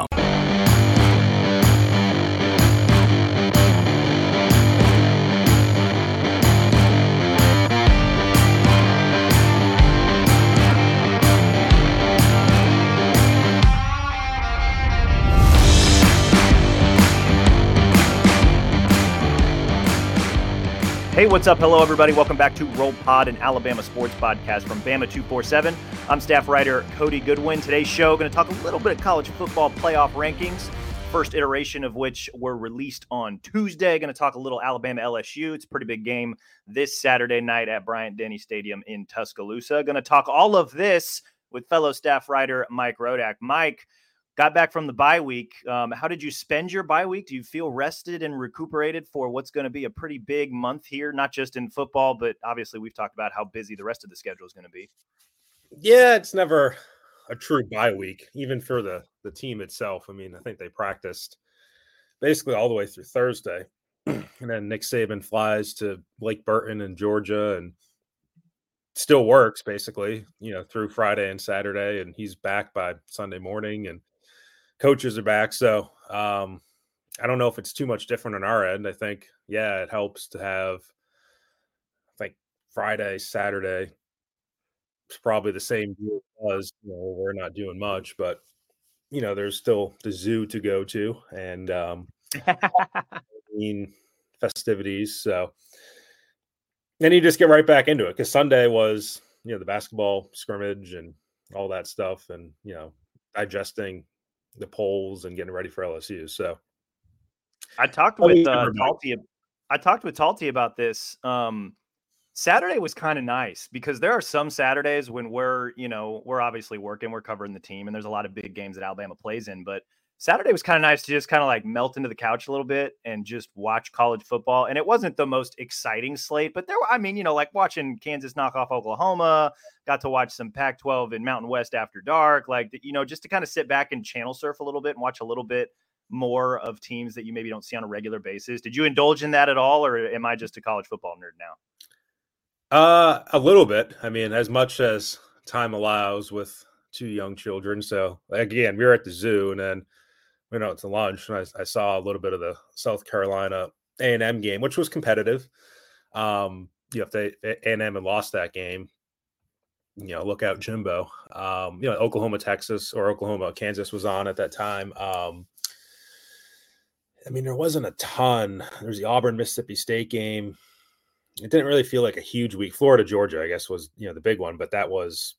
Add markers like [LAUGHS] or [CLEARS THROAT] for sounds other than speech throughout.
com. Hey, what's up? Hello, everybody. Welcome back to Roll Pod, an Alabama sports podcast from Bama 247. I'm staff writer Cody Goodwin. Today's show, going to talk a little bit of college football playoff rankings, first iteration of which were released on Tuesday. Going to talk a little Alabama LSU. It's a pretty big game this Saturday night at Bryant Denny Stadium in Tuscaloosa. Going to talk all of this with fellow staff writer Mike Rodak. Mike, got back from the bye week. Um, how did you spend your bye week? Do you feel rested and recuperated for what's going to be a pretty big month here, not just in football, but obviously we've talked about how busy the rest of the schedule is going to be. Yeah, it's never a true bye week, even for the the team itself. I mean, I think they practiced basically all the way through Thursday, [CLEARS THROAT] and then Nick Saban flies to Lake Burton in Georgia and still works basically, you know, through Friday and Saturday, and he's back by Sunday morning and coaches are back. So um, I don't know if it's too much different on our end. I think, yeah, it helps to have, I think, Friday, Saturday. It's probably the same deal as you know, we're not doing much, but you know, there's still the zoo to go to and um, [LAUGHS] festivities. So then you just get right back into it because Sunday was, you know, the basketball scrimmage and all that stuff, and you know, digesting the polls and getting ready for LSU. So I talked with uh, Talty. I talked with Talty about this. Um, Saturday was kind of nice because there are some Saturdays when we're, you know, we're obviously working, we're covering the team, and there's a lot of big games that Alabama plays in. But Saturday was kind of nice to just kind of like melt into the couch a little bit and just watch college football. And it wasn't the most exciting slate, but there were, I mean, you know, like watching Kansas knock off Oklahoma, got to watch some Pac 12 in Mountain West after dark, like, you know, just to kind of sit back and channel surf a little bit and watch a little bit more of teams that you maybe don't see on a regular basis. Did you indulge in that at all, or am I just a college football nerd now? Uh, a little bit. I mean, as much as time allows with two young children. So again, we were at the zoo and then went out to lunch and I, I saw a little bit of the South Carolina A and M game, which was competitive. Um, you know, if they A and M had lost that game, you know, look out Jimbo. Um, you know, Oklahoma, Texas, or Oklahoma, Kansas was on at that time. Um, I mean, there wasn't a ton. There's the Auburn Mississippi State game. It didn't really feel like a huge week. Florida, Georgia, I guess, was you know the big one, but that was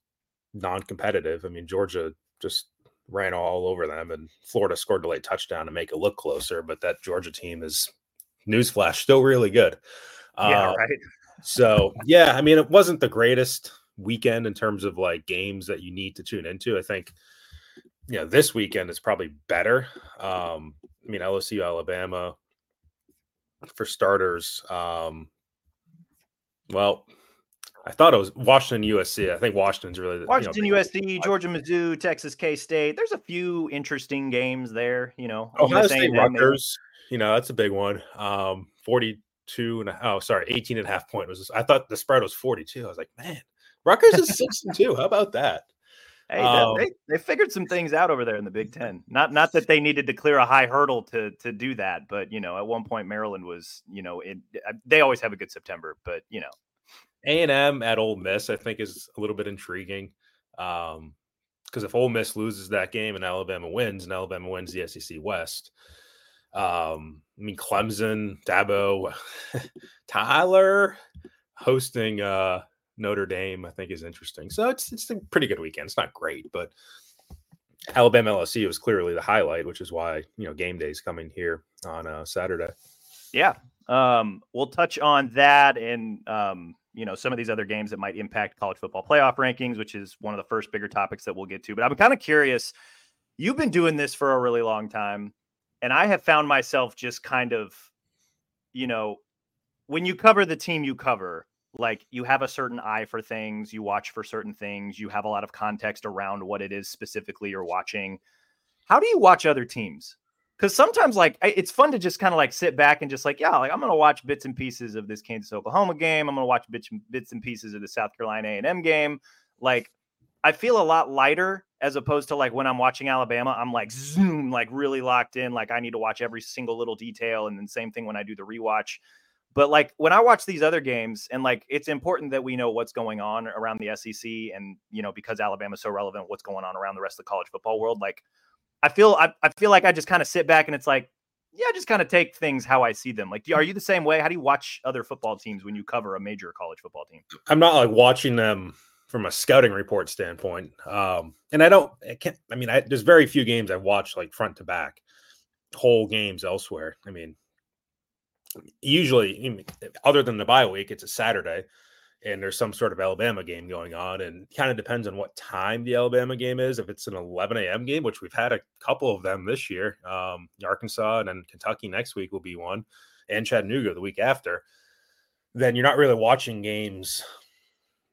non-competitive. I mean, Georgia just ran all over them, and Florida scored a late touchdown to make it look closer. But that Georgia team is newsflash still really good. Yeah, uh, right. so yeah, I mean, it wasn't the greatest weekend in terms of like games that you need to tune into. I think you know this weekend is probably better. Um, I mean, LSU, Alabama, for starters. Um, well, I thought it was Washington, USC. I think Washington's really Washington, you know, USC, Georgia, Mizzou, Texas, K State. There's a few interesting games there. You know, Ohio State, Rutgers. You know, that's a big one. Um, 42 and a, oh, sorry, 18 and a half point was. I thought the spread was 42. I was like, man, Rutgers is six and two. How about that? Hey, um, they, they figured some things out over there in the Big Ten. Not not that they needed to clear a high hurdle to to do that, but you know, at one point Maryland was, you know, it, they always have a good September, but you know, a and M at Ole Miss, I think, is a little bit intriguing. Um, because if Ole Miss loses that game and Alabama wins, and Alabama wins the SEC West, um, I mean Clemson, Dabo, [LAUGHS] Tyler hosting uh Notre Dame, I think is interesting. So it's it's a pretty good weekend. It's not great, but Alabama LSU was clearly the highlight, which is why you know game day is coming here on uh, Saturday. Yeah, um, we'll touch on that and um, you know some of these other games that might impact college football playoff rankings, which is one of the first bigger topics that we'll get to. But I'm kind of curious. You've been doing this for a really long time, and I have found myself just kind of, you know, when you cover the team you cover, like you have a certain eye for things, you watch for certain things, you have a lot of context around what it is specifically you're watching. How do you watch other teams? Because sometimes, like, it's fun to just kind of like sit back and just like, yeah, like I'm gonna watch bits and pieces of this Kansas Oklahoma game. I'm gonna watch bits bits and pieces of the South Carolina A and M game. Like, I feel a lot lighter as opposed to like when I'm watching Alabama. I'm like zoom, like really locked in. Like I need to watch every single little detail, and then same thing when I do the rewatch. But like when I watch these other games, and like it's important that we know what's going on around the SEC, and you know because Alabama's so relevant, what's going on around the rest of the college football world. Like I feel I, I feel like I just kind of sit back and it's like, yeah, just kind of take things how I see them. Like, are you the same way? How do you watch other football teams when you cover a major college football team? I'm not like watching them from a scouting report standpoint, um, and I don't. I can't. I mean, I, there's very few games I've watched like front to back, whole games elsewhere. I mean, usually, other than the bye week, it's a Saturday and there's some sort of Alabama game going on, and kind of depends on what time the Alabama game is. If it's an 11 a.m. game, which we've had a couple of them this year, um, Arkansas and then Kentucky next week will be one, and Chattanooga the week after, then you're not really watching games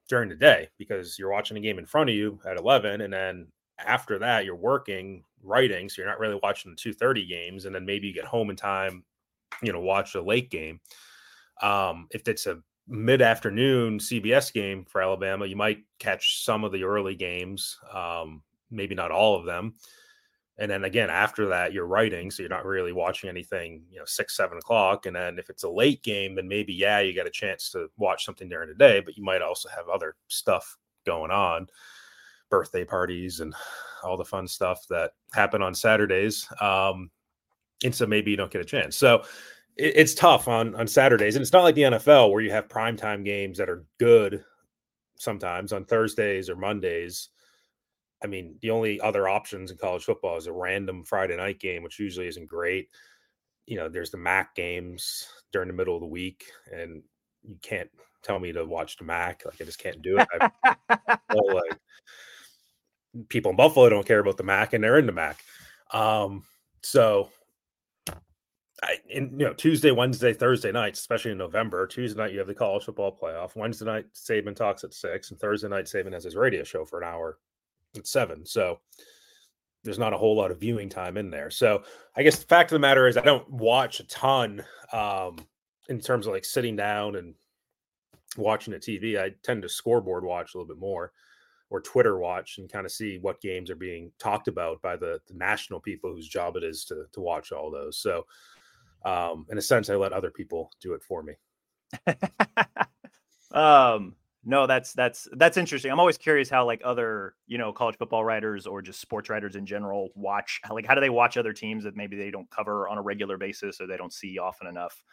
during the day because you're watching a game in front of you at 11, and then after that you're working, writing, so you're not really watching the 2:30 games, and then maybe you get home in time, you know, watch the late game. Um, if it's a mid afternoon CBS game for Alabama, you might catch some of the early games, um, maybe not all of them. And then again, after that, you're writing, so you're not really watching anything, you know, six, seven o'clock. And then if it's a late game, then maybe, yeah, you got a chance to watch something during the day, but you might also have other stuff going on, birthday parties and all the fun stuff that happen on Saturdays. Um, and so maybe you don't get a chance. So it, it's tough on on Saturdays, and it's not like the NFL where you have primetime games that are good sometimes on Thursdays or Mondays. I mean, the only other options in college football is a random Friday night game, which usually isn't great. You know, there's the MAC games during the middle of the week, and you can't tell me to watch the MAC. Like I just can't do it. well, [LAUGHS] like people in Buffalo don't care about the MAC, and they're in the MAC. Um, so I, in, you know, Tuesday, Wednesday, Thursday nights, especially in November. Tuesday night, you have the college football playoff. Wednesday night, Saban talks at six, and Thursday night, Saban has his radio show for an hour at seven. So there's not a whole lot of viewing time in there. So I guess the fact of the matter is, I don't watch a ton um, in terms of like sitting down and watching the TV. I tend to scoreboard watch a little bit more or Twitter watch and kind of see what games are being talked about by the, the national people whose job it is to to watch all those. So um, in a sense, I let other people do it for me. [LAUGHS] um, no, that's that's that's interesting. I'm always curious how like other you know college football writers or just sports writers in general watch. Like, how do they watch other teams that maybe they don't cover on a regular basis or they don't see often enough?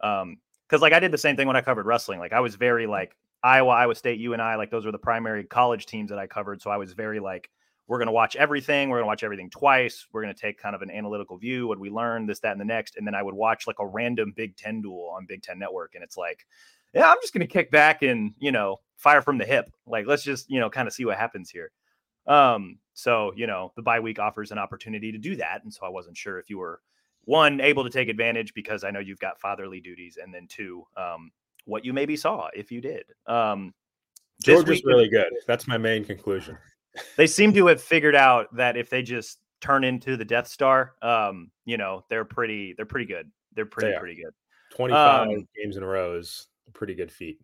Um, because like I did the same thing when I covered wrestling. Like I was very like Iowa, Iowa State, you and I like those were the primary college teams that I covered. So I was very like we're going to watch everything. We're going to watch everything twice. We're going to take kind of an analytical view. What we learned, this, that, and the next. And then I would watch like a random Big Ten duel on Big Ten Network. And it's like, yeah, I'm just going to kick back and, you know, fire from the hip. Like, let's just, you know, kind of see what happens here. Um, so, you know, the bye week offers an opportunity to do that. And so I wasn't sure if you were one, able to take advantage because I know you've got fatherly duties. And then two, um, what you maybe saw if you did. Um, George is really good. That's my main conclusion they seem to have figured out that if they just turn into the Death Star, um, you know, they're pretty they're pretty good. They're pretty they pretty good. 25 um, games in a row is a pretty good feat.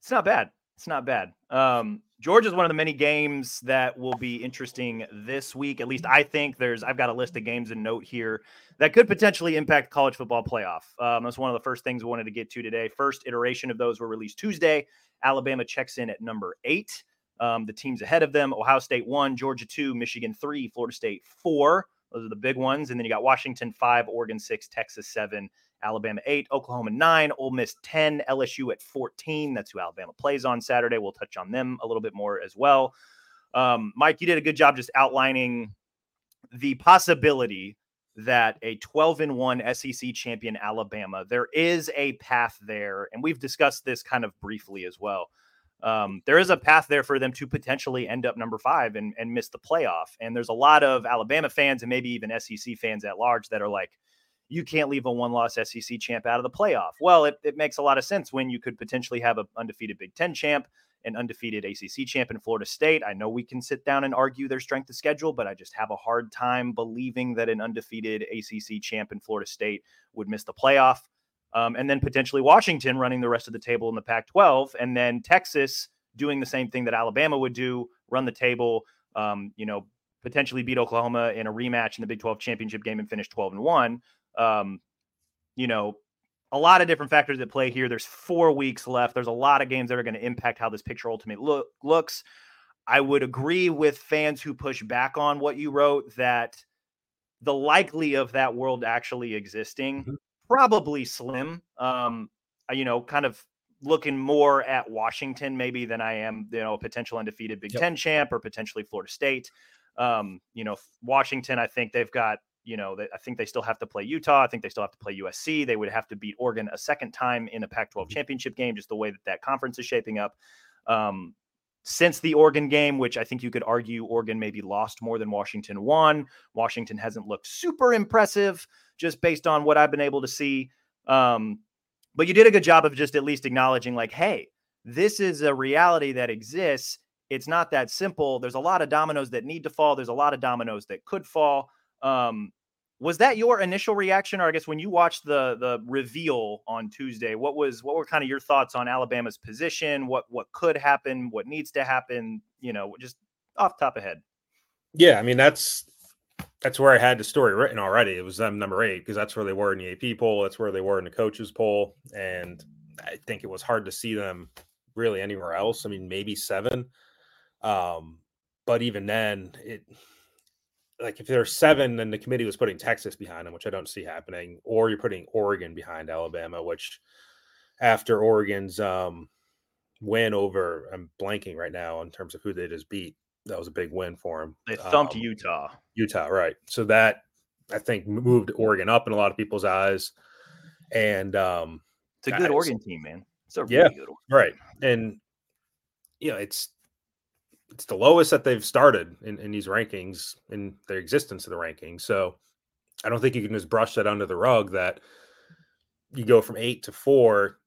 It's not bad. It's not bad. Um, Georgia is one of the many games that will be interesting this week. At least I think there's. I've got a list of games in note here that could potentially impact college football playoff. Um, that's one of the first things we wanted to get to today. First iteration of those were released Tuesday. Alabama checks in at number eight. Um, the teams ahead of them Ohio State one, Georgia two, Michigan three, Florida State four. Those are the big ones. And then you got Washington five, Oregon six, Texas seven, Alabama eight, Oklahoma nine, Ole Miss 10, LSU at 14. That's who Alabama plays on Saturday. We'll touch on them a little bit more as well. Um, Mike, you did a good job just outlining the possibility that a 12 and 1 SEC champion Alabama, there is a path there. And we've discussed this kind of briefly as well. Um, there is a path there for them to potentially end up number five and, and miss the playoff. And there's a lot of Alabama fans and maybe even SEC fans at large that are like, you can't leave a one loss SEC champ out of the playoff. Well, it, it makes a lot of sense when you could potentially have an undefeated Big Ten champ, an undefeated ACC champ in Florida State. I know we can sit down and argue their strength of schedule, but I just have a hard time believing that an undefeated ACC champ in Florida State would miss the playoff. Um, and then potentially Washington running the rest of the table in the Pac 12, and then Texas doing the same thing that Alabama would do run the table, um, you know, potentially beat Oklahoma in a rematch in the Big 12 championship game and finish 12 and 1. Um, you know, a lot of different factors at play here. There's four weeks left. There's a lot of games that are going to impact how this picture ultimately look, looks. I would agree with fans who push back on what you wrote that the likely of that world actually existing mm-hmm. Probably slim. Um, you know, kind of looking more at Washington maybe than I am, you know, a potential undefeated Big yep. Ten champ or potentially Florida State. Um, you know, Washington, I think they've got you know, I think they still have to play Utah. I think they still have to play USC. They would have to beat Oregon a second time in a Pac 12 mm-hmm. championship game, just the way that that conference is shaping up. Um, since the Oregon game, which I think you could argue Oregon maybe lost more than Washington won, Washington hasn't looked super impressive just based on what I've been able to see. Um, but you did a good job of just at least acknowledging, like, hey, this is a reality that exists. It's not that simple. There's a lot of dominoes that need to fall. There's a lot of dominoes that could fall. Um, was that your initial reaction, or I guess when you watched the the reveal on Tuesday, what was what were kind of your thoughts on Alabama's position? What what could happen? What needs to happen? You know, just off top of head. Yeah, I mean that's that's where I had the story written already. It was them number eight because that's where they were in the AP poll. That's where they were in the coaches poll, and I think it was hard to see them really anywhere else. I mean, maybe seven, um, but even then, it like if there's seven, then the committee was putting Texas behind them, which I don't see happening, or you're putting Oregon behind Alabama, which after Oregon's um, win over, I'm blanking right now in terms of who they just beat. That was a big win for them. They thumped um, Utah. Utah, right? So that I think moved Oregon up in a lot of people's eyes, and um, it's a good Oregon team, man. It's a really yeah, good right. And you know, it's it's the lowest that they've started in, in these rankings in their existence of the rankings. So I don't think you can just brush that under the rug that you go from eight to four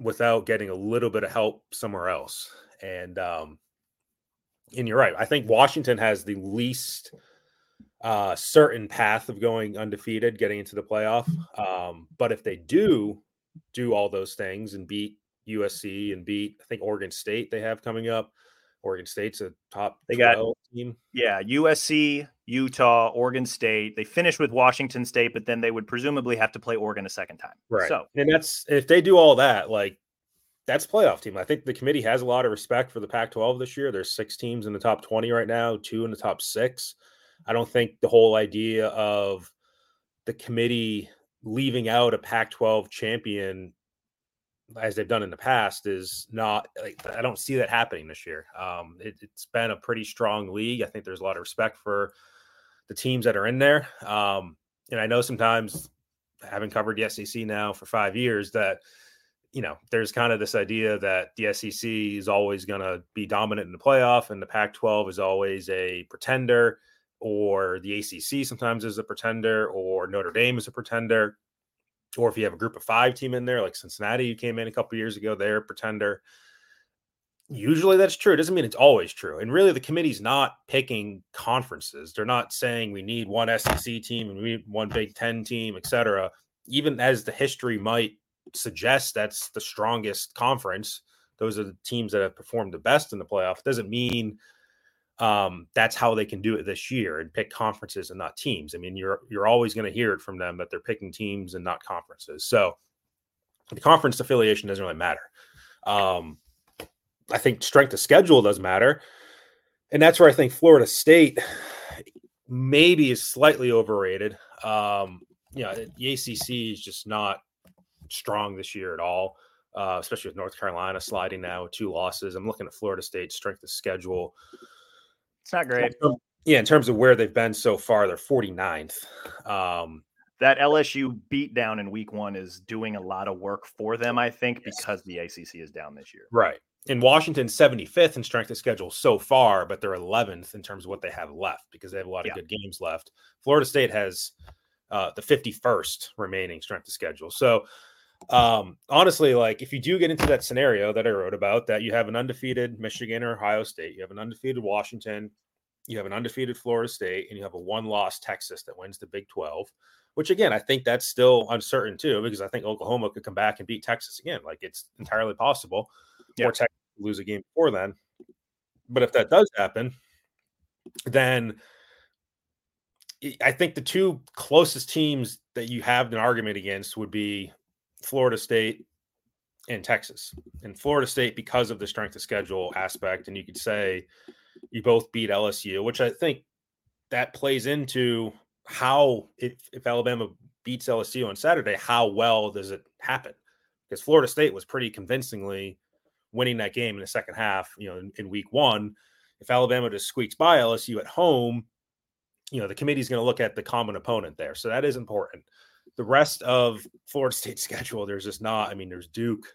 without getting a little bit of help somewhere else. And um and you're right. I think Washington has the least uh certain path of going undefeated, getting into the playoff. Um, but if they do do all those things and beat USC and beat I think Oregon State they have coming up Oregon State's a top they got team. Yeah, USC, Utah, Oregon State. They finished with Washington State, but then they would presumably have to play Oregon a second time. Right. So, and that's if they do all that, like that's playoff team. I think the committee has a lot of respect for the Pac-12 this year. There's six teams in the top 20 right now, two in the top six. I don't think the whole idea of the committee leaving out a Pac-12 champion as they've done in the past is not like I don't see that happening this year. Um, it, has been a pretty strong league. I think there's a lot of respect for the teams that are in there. Um, and I know sometimes having covered the SEC now for five years that you know there's kind of this idea that the SEC is always going to be dominant in the playoff and the Pac-12 is always a pretender or the ACC sometimes is a pretender or Notre Dame is a pretender or if you have a group of five team in there, like Cincinnati, who came in a couple years ago, they're a pretender. Usually that's true. It doesn't mean it's always true. And really, the committee's not picking conferences. They're not saying we need one SEC team and we need one Big Ten team, etc. Even as the history might suggest, that's the strongest conference. Those are the teams that have performed the best in the playoff. It doesn't mean um, that's how they can do it this year and pick conferences and not teams. I mean, you're you're always going to hear it from them that they're picking teams and not conferences. So the conference affiliation doesn't really matter. Um, I think strength of schedule does matter, and that's where I think Florida State maybe is slightly overrated. Um, you know, the ACC is just not strong this year at all. Uh, especially with North Carolina sliding now with two losses. I'm looking at Florida State strength of schedule. It's not great. Yeah, in terms of where they've been so far, they're 49th. Um, that LSU beatdown in week one is doing a lot of work for them, I think, yes. because the ACC is down this year. Right. In Washington, 75th in strength of schedule so far, but they're 11th in terms of what they have left because they have a lot of yeah. good games left. Florida State has uh, the 51st remaining strength of schedule. So, um, honestly, like if you do get into that scenario that I wrote about, that you have an undefeated Michigan or Ohio State, you have an undefeated Washington, you have an undefeated Florida State, and you have a one loss Texas that wins the Big 12 which again, I think that's still uncertain too, because I think Oklahoma could come back and beat Texas again. Like it's entirely possible. Yeah. Or Texas lose a game before then. But if that does happen, then I think the two closest teams that you have an argument against would be Florida State and Texas. And Florida State, because of the strength of schedule aspect, and you could say you both beat LSU, which I think that plays into how if, if Alabama beats LSU on Saturday, how well does it happen? Because Florida State was pretty convincingly winning that game in the second half, you know, in, in week one. If Alabama just squeaks by LSU at home, you know, the committee's going to look at the common opponent there. So that is important. The rest of Florida State's [LAUGHS] schedule, there's just not, I mean, there's Duke.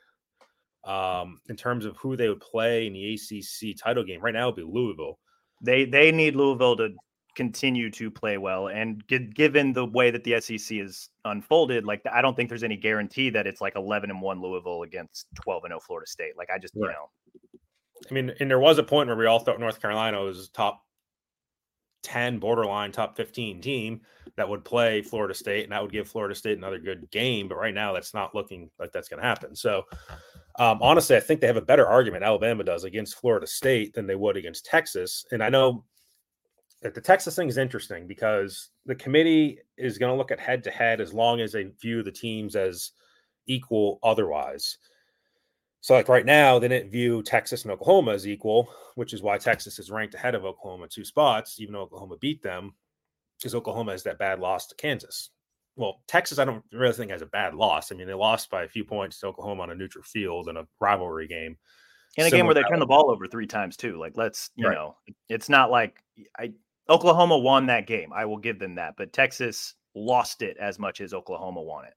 Um, in terms of who they would play in the ACC title game, right now it would be Louisville. They they need Louisville to continue to play well. And g- given the way that the SEC is unfolded, like I don't think there's any guarantee that it's like 11 and 1 Louisville against 12 and 0 Florida State. Like I just, right. you know. I mean, and there was a point where we all thought North Carolina was top 10, borderline top 15 team that would play Florida State, and that would give Florida State another good game. But right now, that's not looking like that's going to happen. So, um, honestly, I think they have a better argument, Alabama does, against Florida State than they would against Texas. And I know that the Texas thing is interesting because the committee is going to look at head to head as long as they view the teams as equal otherwise. So, like right now, they didn't view Texas and Oklahoma as equal, which is why Texas is ranked ahead of Oklahoma two spots, even though Oklahoma beat them, because Oklahoma has that bad loss to Kansas. Well, Texas, I don't really think has a bad loss. I mean, they lost by a few points to Oklahoma on a neutral field in a rivalry game. In a game where they turned the ball over three times too. Like, let's you right. know, it's not like I Oklahoma won that game. I will give them that, but Texas lost it as much as Oklahoma won it.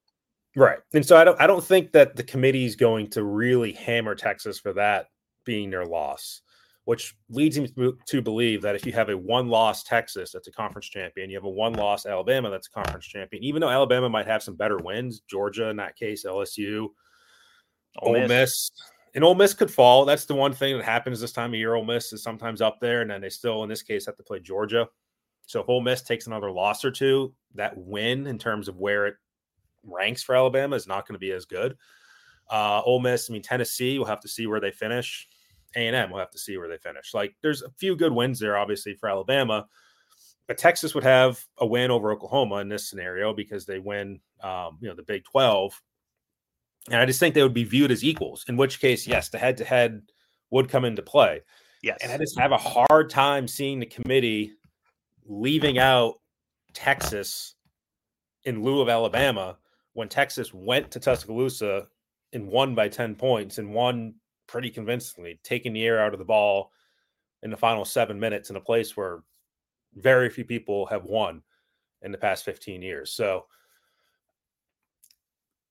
Right. And so I don't I don't think that the committee is going to really hammer Texas for that being their loss, which leads me to believe that if you have a one-loss Texas that's a conference champion, you have a one-loss Alabama that's a conference champion, even though Alabama might have some better wins, Georgia in that case, LSU, Ole, Ole Miss. Miss and Ole Miss could fall. That's the one thing that happens this time of year. Ole Miss is sometimes up there, and then they still, in this case, have to play Georgia. So if Ole Miss takes another loss or two, that win in terms of where it ranks for Alabama is not going to be as good. Uh, Ole Miss, I mean Tennessee, we'll have to see where they finish. A and M, we'll have to see where they finish. Like there's a few good wins there, obviously for Alabama, but Texas would have a win over Oklahoma in this scenario because they win, um, you know, the Big Twelve and I just think they would be viewed as equals, in which case, yes, the head to head would come into play. Yes. And I just have a hard time seeing the committee leaving out Texas in lieu of Alabama when Texas went to Tuscaloosa and won by 10 points and won pretty convincingly, taking the air out of the ball in the final seven minutes in a place where very few people have won in the past 15 years. So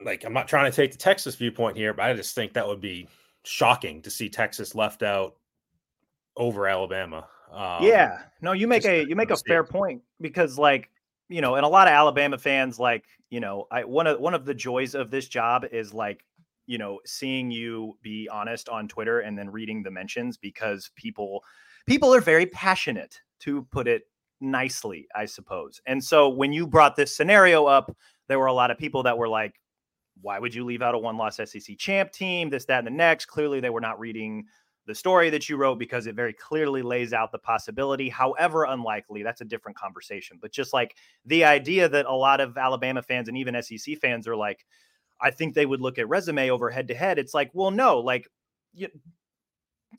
like I'm not trying to take the Texas viewpoint here, but I just think that would be shocking to see Texas left out over Alabama. Um, yeah, no, you make a you make a fair point because like you know, and a lot of Alabama fans like you know, I one of one of the joys of this job is like you know seeing you be honest on Twitter and then reading the mentions because people people are very passionate to put it nicely, I suppose. And so when you brought this scenario up, there were a lot of people that were like, why would you leave out a one loss SEC champ team, this, that, and the next? Clearly, they were not reading the story that you wrote because it very clearly lays out the possibility, however unlikely. That's a different conversation. But just like the idea that a lot of Alabama fans and even SEC fans are like, I think they would look at resume over head to head. It's like, well, no, like you,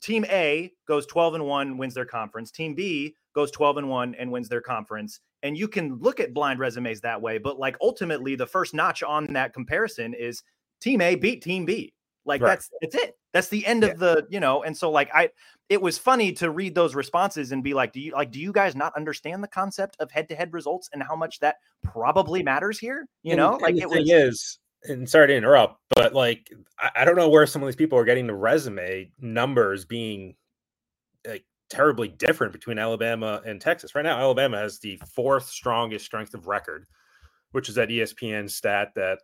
team A goes 12 and 1, wins their conference. Team B goes 12 and 1 and wins their conference. And you can look at blind resumes that way, but like ultimately the first notch on that comparison is team A beat team B. Like right. that's that's it. That's the end yeah. of the, you know, and so like I it was funny to read those responses and be like, do you like do you guys not understand the concept of head-to-head results and how much that probably matters here? You and, know, like the it thing was, is and sorry to interrupt, but like I, I, don't know where some of these people are getting the resume numbers being like terribly different between Alabama and Texas. Right now, Alabama has the fourth strongest strength of record, which is that ESPN stat that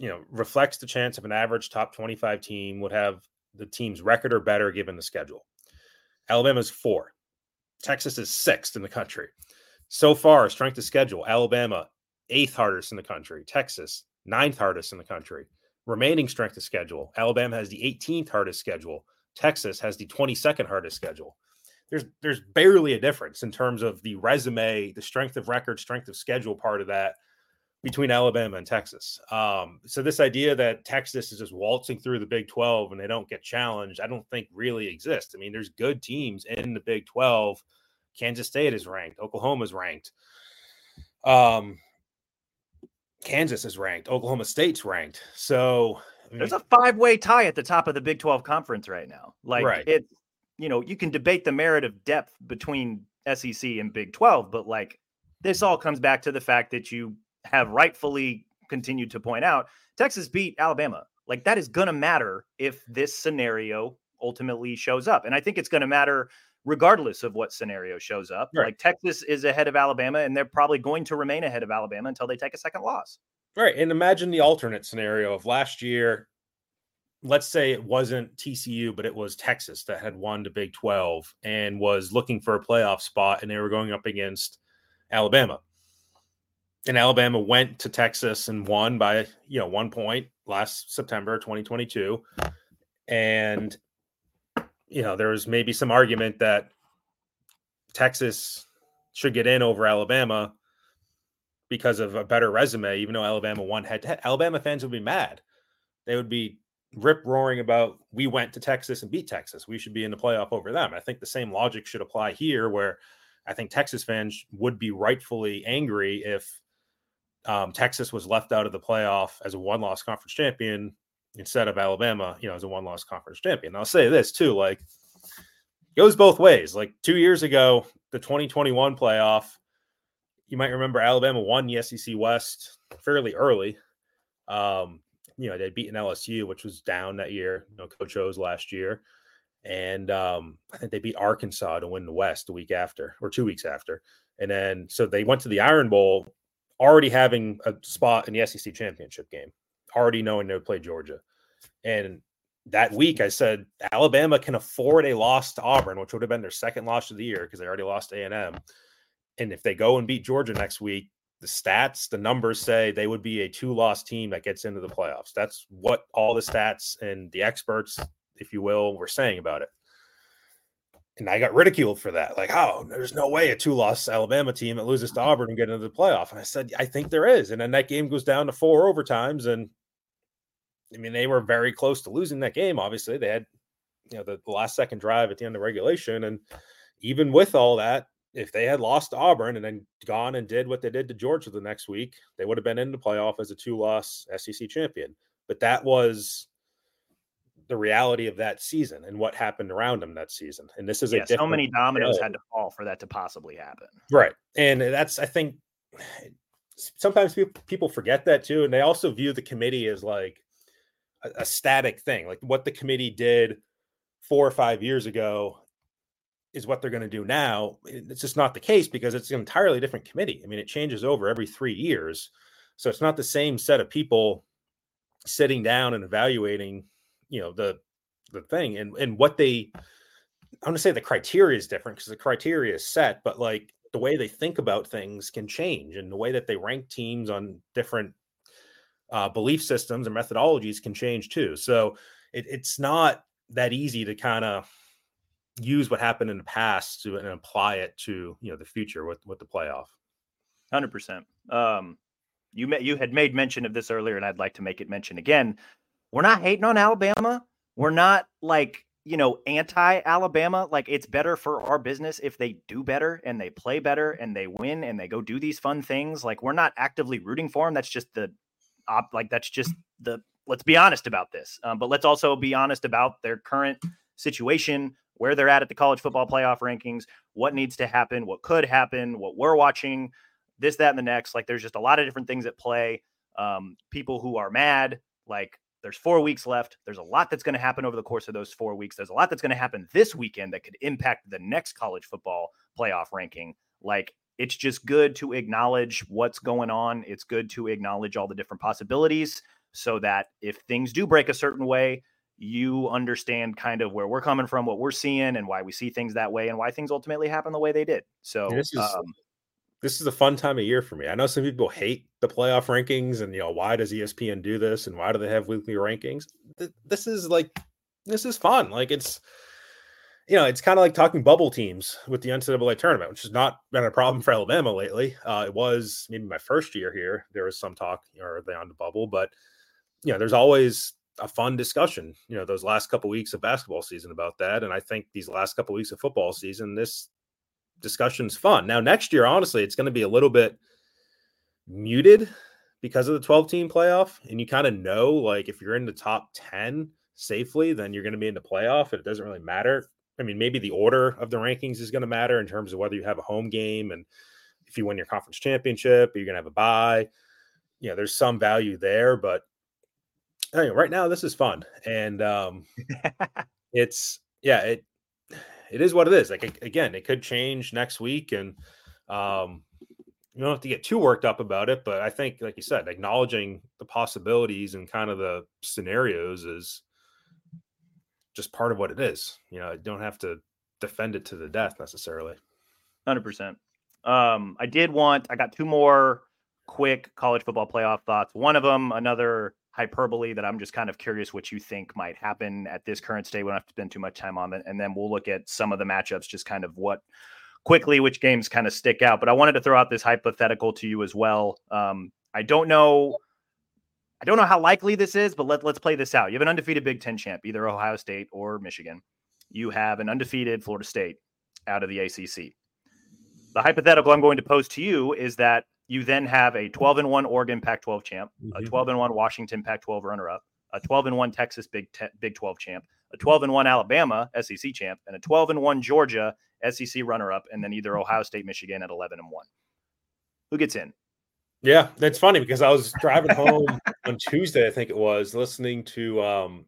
you know reflects the chance of an average top 25 team would have the team's record or better given the schedule. Alabama's four. Texas is sixth in the country. So far, strength of schedule, Alabama, eighth hardest in the country. Texas, ninth hardest in the country. Remaining strength of schedule, Alabama has the 18th hardest schedule. Texas has the 22nd hardest schedule. There's there's barely a difference in terms of the resume, the strength of record, strength of schedule part of that between Alabama and Texas. Um, so this idea that Texas is just waltzing through the Big 12 and they don't get challenged, I don't think really exists. I mean, there's good teams in the Big 12. Kansas State is ranked, Oklahoma is ranked. Um, Kansas is ranked, Oklahoma State's ranked. So I mean, there's a five-way tie at the top of the Big 12 conference right now. Like right. it, you know, you can debate the merit of depth between SEC and Big 12, but like this all comes back to the fact that you have rightfully continued to point out Texas beat Alabama. Like that is going to matter if this scenario ultimately shows up. And I think it's going to matter regardless of what scenario shows up. Right. Like Texas is ahead of Alabama and they're probably going to remain ahead of Alabama until they take a second loss. Right. And imagine the alternate scenario of last year. Let's say it wasn't TCU, but it was Texas that had won the Big 12 and was looking for a playoff spot, and they were going up against Alabama and Alabama went to Texas and won by you know one point last September 2022, and you know there was maybe some argument that Texas should get in over Alabama because of a better resume, even though Alabama won head to head. Alabama fans would be mad. They would be rip roaring about we went to Texas and beat Texas. We should be in the playoff over them. I think the same logic should apply here where I think Texas fans would be rightfully angry if um, Texas was left out of the playoff as a one loss conference champion instead of Alabama, you know, as a one loss conference champion. I'll say this too, like goes both ways. Like two years ago, the 2021 playoff, you might remember Alabama won the SEC West fairly early. Um, you know, they'd beaten LSU, which was down that year, you know, Coach O's last year. And um, I think they beat Arkansas to win the West the week after or two weeks after. And then so they went to the Iron Bowl already having a spot in the SEC championship game, already knowing they would play Georgia. And that week I said Alabama can afford a loss to Auburn, which would have been their second loss of the year because they already lost A&M. And if they go and beat Georgia next week, the stats, the numbers say they would be a two-loss team that gets into the playoffs. That's what all the stats and the experts, if you will, were saying about it and I got ridiculed for that. Like, oh, there's no way a two-loss Alabama team that loses to Auburn and get into the playoff. And I said, I think there is. And then that game goes down to four overtimes, and I mean, they were very close to losing that game. Obviously, they had you know the, the last second drive at the end of regulation, and even with all that, if they had lost to Auburn and then gone and did what they did to Georgia the next week, they would have been in the playoff as a two-loss SEC champion. But that was the reality of that season and what happened around him that season. And this is yeah, a so many dominoes had to fall for that to possibly happen. Right. And that's I think [SIGHS] sometimes people forget that too. And they also view the committee as like a, a static thing. Like what the committee did four or five years ago is what they're going to do now. It's just not the case because it's an entirely different committee. I mean, it changes over every three years. So it's not the same set of people sitting down and evaluating you know the the thing and and what they I'm to say the criteria is different because the criteria is set, but like the way they think about things can change, and the way that they rank teams on different uh, belief systems and methodologies can change too. So it, it's not that easy to kind of use what happened in the past to and apply it to you know the future with with the playoff. Hundred percent. Um, you met, you had made mention of this earlier, and I'd like to make it mention again we're not hating on Alabama. We're not like, you know, anti Alabama. Like it's better for our business if they do better and they play better and they win and they go do these fun things. Like we're not actively rooting for them. That's just the op like that's just the let's be honest about this. Um, but let's also be honest about their current situation, where they're at at the college football playoff rankings, what needs to happen, what could happen, what we're watching, this, that, and the next. Like there's just a lot of different things at play. Um, people who are mad, like there's four weeks left. There's a lot that's going to happen over the course of those four weeks. There's a lot that's going to happen this weekend that could impact the next college football playoff ranking. Like it's just good to acknowledge what's going on. It's good to acknowledge all the different possibilities so that if things do break a certain way, you understand kind of where we're coming from, what we're seeing, and why we see things that way, and why things ultimately happen the way they did. So, this is, um, this is a fun time of year for me. I know some people hate the playoff rankings, and you know why does ESPN do this, and why do they have weekly rankings? This is like this is fun. Like it's you know, it's kind of like talking bubble teams with the NCAA tournament, which has not been a problem for Alabama lately. Uh, it was maybe my first year here. There was some talk, you know, are they on the bubble? But you know, there's always a fun discussion, you know, those last couple weeks of basketball season about that. And I think these last couple weeks of football season, this discussion's fun. Now, next year, honestly, it's going to be a little bit muted because of the 12 team playoff. And you kind of know, like, if you're in the top 10 safely, then you're going to be in the playoff. And it doesn't really matter. I mean, maybe the order of the rankings is going to matter in terms of whether you have a home game and if you win your conference championship, you're going to have a bye. You know, there's some value there, but anyway, right now this is fun, and um, [LAUGHS] it's yeah, it it is what it is. Like again, it could change next week, and um, you don't have to get too worked up about it. But I think, like you said, acknowledging the possibilities and kind of the scenarios is just part of what it is. You know, I don't have to defend it to the death necessarily. Hundred percent. Um, I did want. I got two more quick college football playoff thoughts. One of them, another hyperbole that I'm just kind of curious what you think might happen at this current state. We don't have to spend too much time on it. And then we'll look at some of the matchups, just kind of what quickly which games kind of stick out. But I wanted to throw out this hypothetical to you as well. Um, I don't know. I don't know how likely this is, but let, let's play this out. You have an undefeated Big Ten champ, either Ohio State or Michigan. You have an undefeated Florida State out of the ACC. The hypothetical I'm going to pose to you is that you then have a 12 and 1 Oregon Pac 12 champ, mm-hmm. a 12 and 1 Washington Pac 12 runner up, a 12 and 1 Texas Big, Big 12 champ, a 12 and 1 Alabama SEC champ, and a 12 and 1 Georgia SEC runner up, and then either Ohio State, Michigan at 11 and 1. Who gets in? Yeah, that's funny because I was driving home [LAUGHS] on Tuesday, I think it was, listening to um,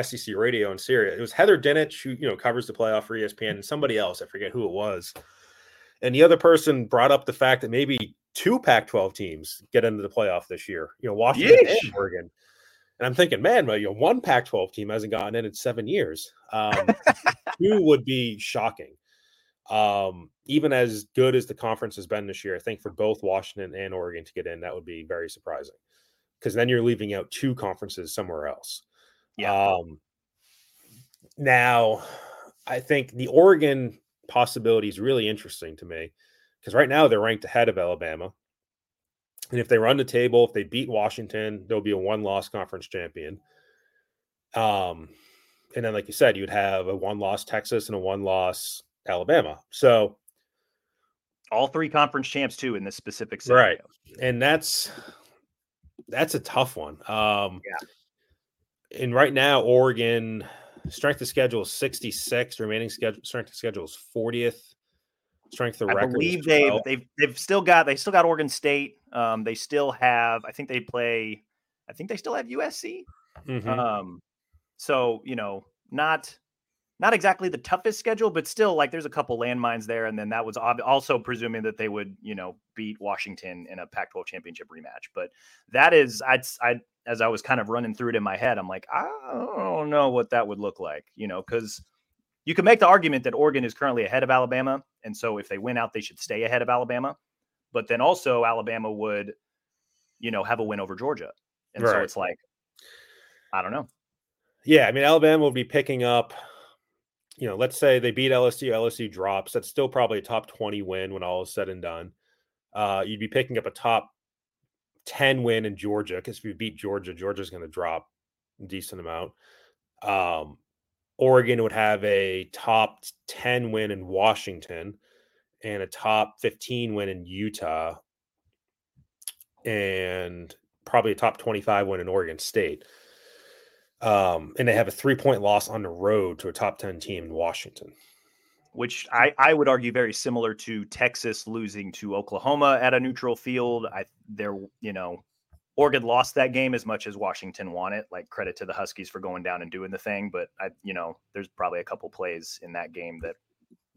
SEC radio in Sirius. It was Heather Dinich, who you know covers the playoff for ESPN, and somebody else. I forget who it was. And the other person brought up the fact that maybe two Pac-12 teams get into the playoff this year. You know, Washington Yeesh. and Oregon. And I'm thinking, man, well, you know, one Pac-12 team hasn't gotten in in seven years. Um, [LAUGHS] two would be shocking. Um, even as good as the conference has been this year, I think for both Washington and Oregon to get in, that would be very surprising. Because then you're leaving out two conferences somewhere else. Yeah. Um, now, I think the Oregon possibility is really interesting to me because right now they're ranked ahead of Alabama. And if they run the table, if they beat Washington, they'll be a one loss conference champion. Um, and then, like you said, you'd have a one loss Texas and a one loss Alabama. So all three conference champs too in this specific scenario. Right. And that's that's a tough one. Um yeah. and right now, Oregon strength of schedule is 66, remaining schedule strength of schedule is 40th strength of I record. I believe they they've they've still got they still got Oregon State. Um, they still have. I think they play. I think they still have USC. Mm-hmm. Um, so you know, not not exactly the toughest schedule, but still like there's a couple landmines there. And then that was ob- also presuming that they would you know beat Washington in a Pac-12 championship rematch. But that is I'd I as I was kind of running through it in my head, I'm like I don't know what that would look like, you know, because you can make the argument that Oregon is currently ahead of Alabama. And so if they win out, they should stay ahead of Alabama. But then also Alabama would, you know, have a win over Georgia. And right. so it's like, I don't know. Yeah. I mean, Alabama will be picking up, you know, let's say they beat LSU, LSU drops. That's still probably a top 20 win when all is said and done. Uh, you'd be picking up a top 10 win in Georgia because if you beat Georgia, Georgia's going to drop a decent amount. Um, Oregon would have a top 10 win in Washington and a top 15 win in Utah. And probably a top 25 win in Oregon State. Um, and they have a three point loss on the road to a top 10 team in Washington. Which I, I would argue very similar to Texas losing to Oklahoma at a neutral field. I there, you know, Oregon lost that game as much as Washington won it. Like credit to the Huskies for going down and doing the thing. But I, you know, there's probably a couple plays in that game that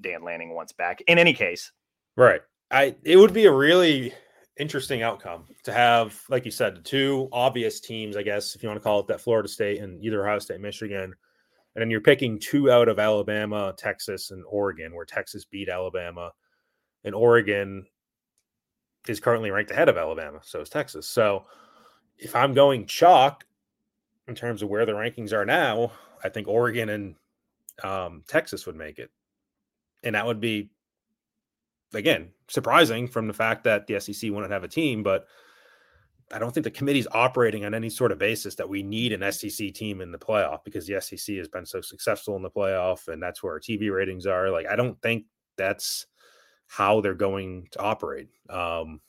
Dan Lanning wants back. In any case. Right. I it would be a really interesting outcome to have, like you said, the two obvious teams, I guess, if you want to call it that Florida State and either Ohio State, Michigan. And then you're picking two out of Alabama, Texas, and Oregon, where Texas beat Alabama. And Oregon is currently ranked ahead of Alabama. So is Texas. So if I'm going chalk in terms of where the rankings are now, I think Oregon and um, Texas would make it. And that would be again, surprising from the fact that the SEC wouldn't have a team, but I don't think the committee's operating on any sort of basis that we need an SEC team in the playoff because the SEC has been so successful in the playoff and that's where our TV ratings are. Like, I don't think that's how they're going to operate. Um,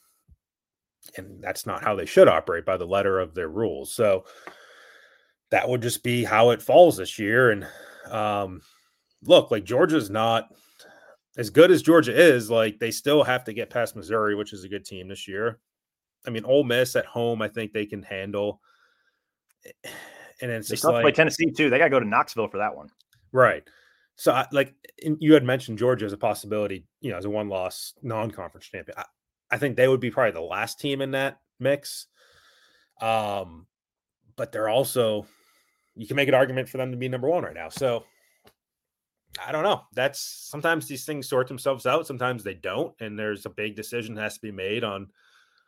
and that's not how they should operate by the letter of their rules. So that would just be how it falls this year. And um, look, like Georgia's not as good as Georgia is, like they still have to get past Missouri, which is a good team this year. I mean, Ole Miss at home, I think they can handle. [SIGHS] And it's they just like play Tennessee too. They got to go to Knoxville for that one, right? So, I, like you had mentioned, Georgia as a possibility, you know, as a one-loss non-conference champion. I, I think they would be probably the last team in that mix. Um, but they're also you can make an argument for them to be number one right now. So I don't know. That's sometimes these things sort themselves out. Sometimes they don't, and there's a big decision that has to be made on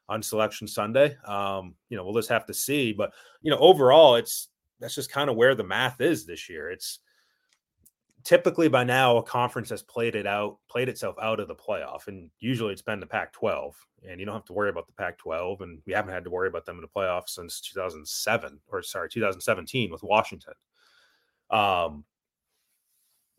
on selection Sunday. Um, you know, we'll just have to see. But you know, overall, it's that's just kind of where the math is this year. It's typically by now a conference has played it out, played itself out of the playoff, and usually it's been the Pac-12, and you don't have to worry about the Pac-12, and we haven't had to worry about them in the playoff since 2007 or sorry 2017 with Washington. Um,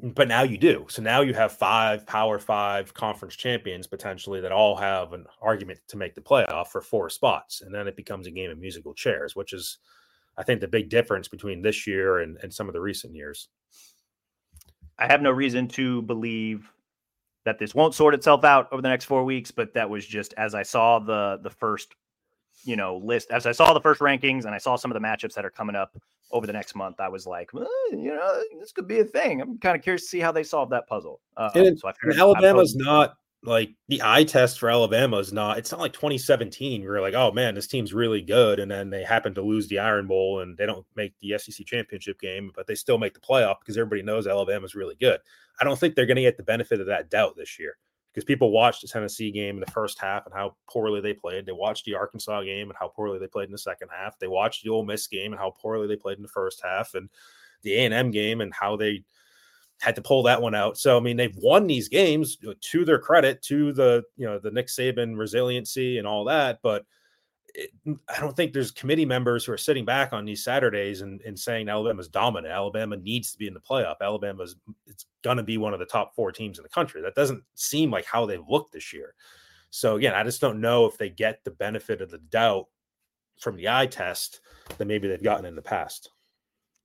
but now you do. So now you have five Power Five conference champions potentially that all have an argument to make the playoff for four spots, and then it becomes a game of musical chairs, which is, I think, the big difference between this year and, and some of the recent years. I have no reason to believe that this won't sort itself out over the next four weeks, but that was just as I saw the the first you know list as I saw the first rankings and I saw some of the matchups that are coming up over the next month, I was like, well, you know, this could be a thing. I'm kind of curious to see how they solve that puzzle. Uh, so Alabama's not like the eye test for Alabama is not. It's not like 2017. We're like, oh man, this team's really good, and then they happen to lose the Iron Bowl and they don't make the SEC championship game, but they still make the playoff because everybody knows Alabama's really good. I don't think they're going to get the benefit of that doubt this year because people watched the Tennessee game in the first half and how poorly they played. They watched the Arkansas game and how poorly they played in the second half. They watched the Ole Miss game and how poorly they played in the first half, and the A and M game and how they had to pull that one out. So I mean, they've won these games to their credit, to the you know the Nick Saban resiliency and all that, but it, I don't think there's committee members who are sitting back on these Saturdays and, and saying Alabama's dominant. Alabama needs to be in the playoff. Alabama's it's going to be one of the top four teams in the country. That doesn't seem like how they've looked this year. So again, I just don't know if they get the benefit of the doubt from the eye test that maybe they've gotten in the past.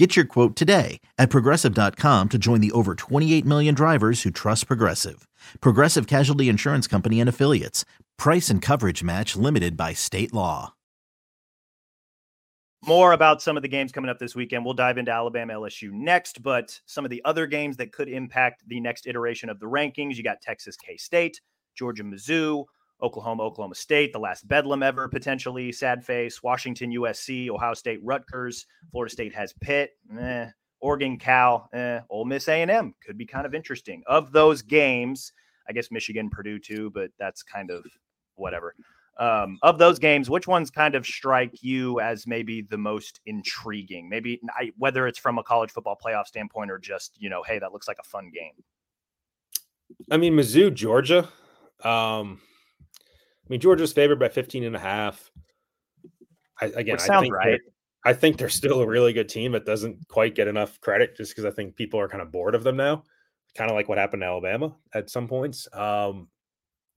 Get your quote today at progressive.com to join the over 28 million drivers who trust Progressive. Progressive Casualty Insurance Company and Affiliates. Price and coverage match limited by state law. more about some of the games coming up this weekend. We'll dive into Alabama LSU next, but some of the other games that could impact the next iteration of the rankings. You got Texas K State, Georgia Mizzou, Oklahoma Oklahoma State, the last Bedlam ever potentially, sad face, Washington USC, Ohio State Rutgers, Florida State has Pitt, eh, Oregon Cal, eh, Ole Miss A&M could be kind of interesting. Of those games, I guess Michigan Purdue too, but that's kind of whatever um, of those games, which ones kind of strike you as maybe the most intriguing? Maybe I, whether it's from a college football playoff standpoint or just you know, hey, that looks like a fun game. I mean, Mizzou, Georgia. Um, mean, Georgia's favored by 15 and a half. I, again, which I think right. I think they're still a really good team that doesn't quite get enough credit just because I think people are kind of bored of them now. Kind of like what happened to Alabama at some points. Um,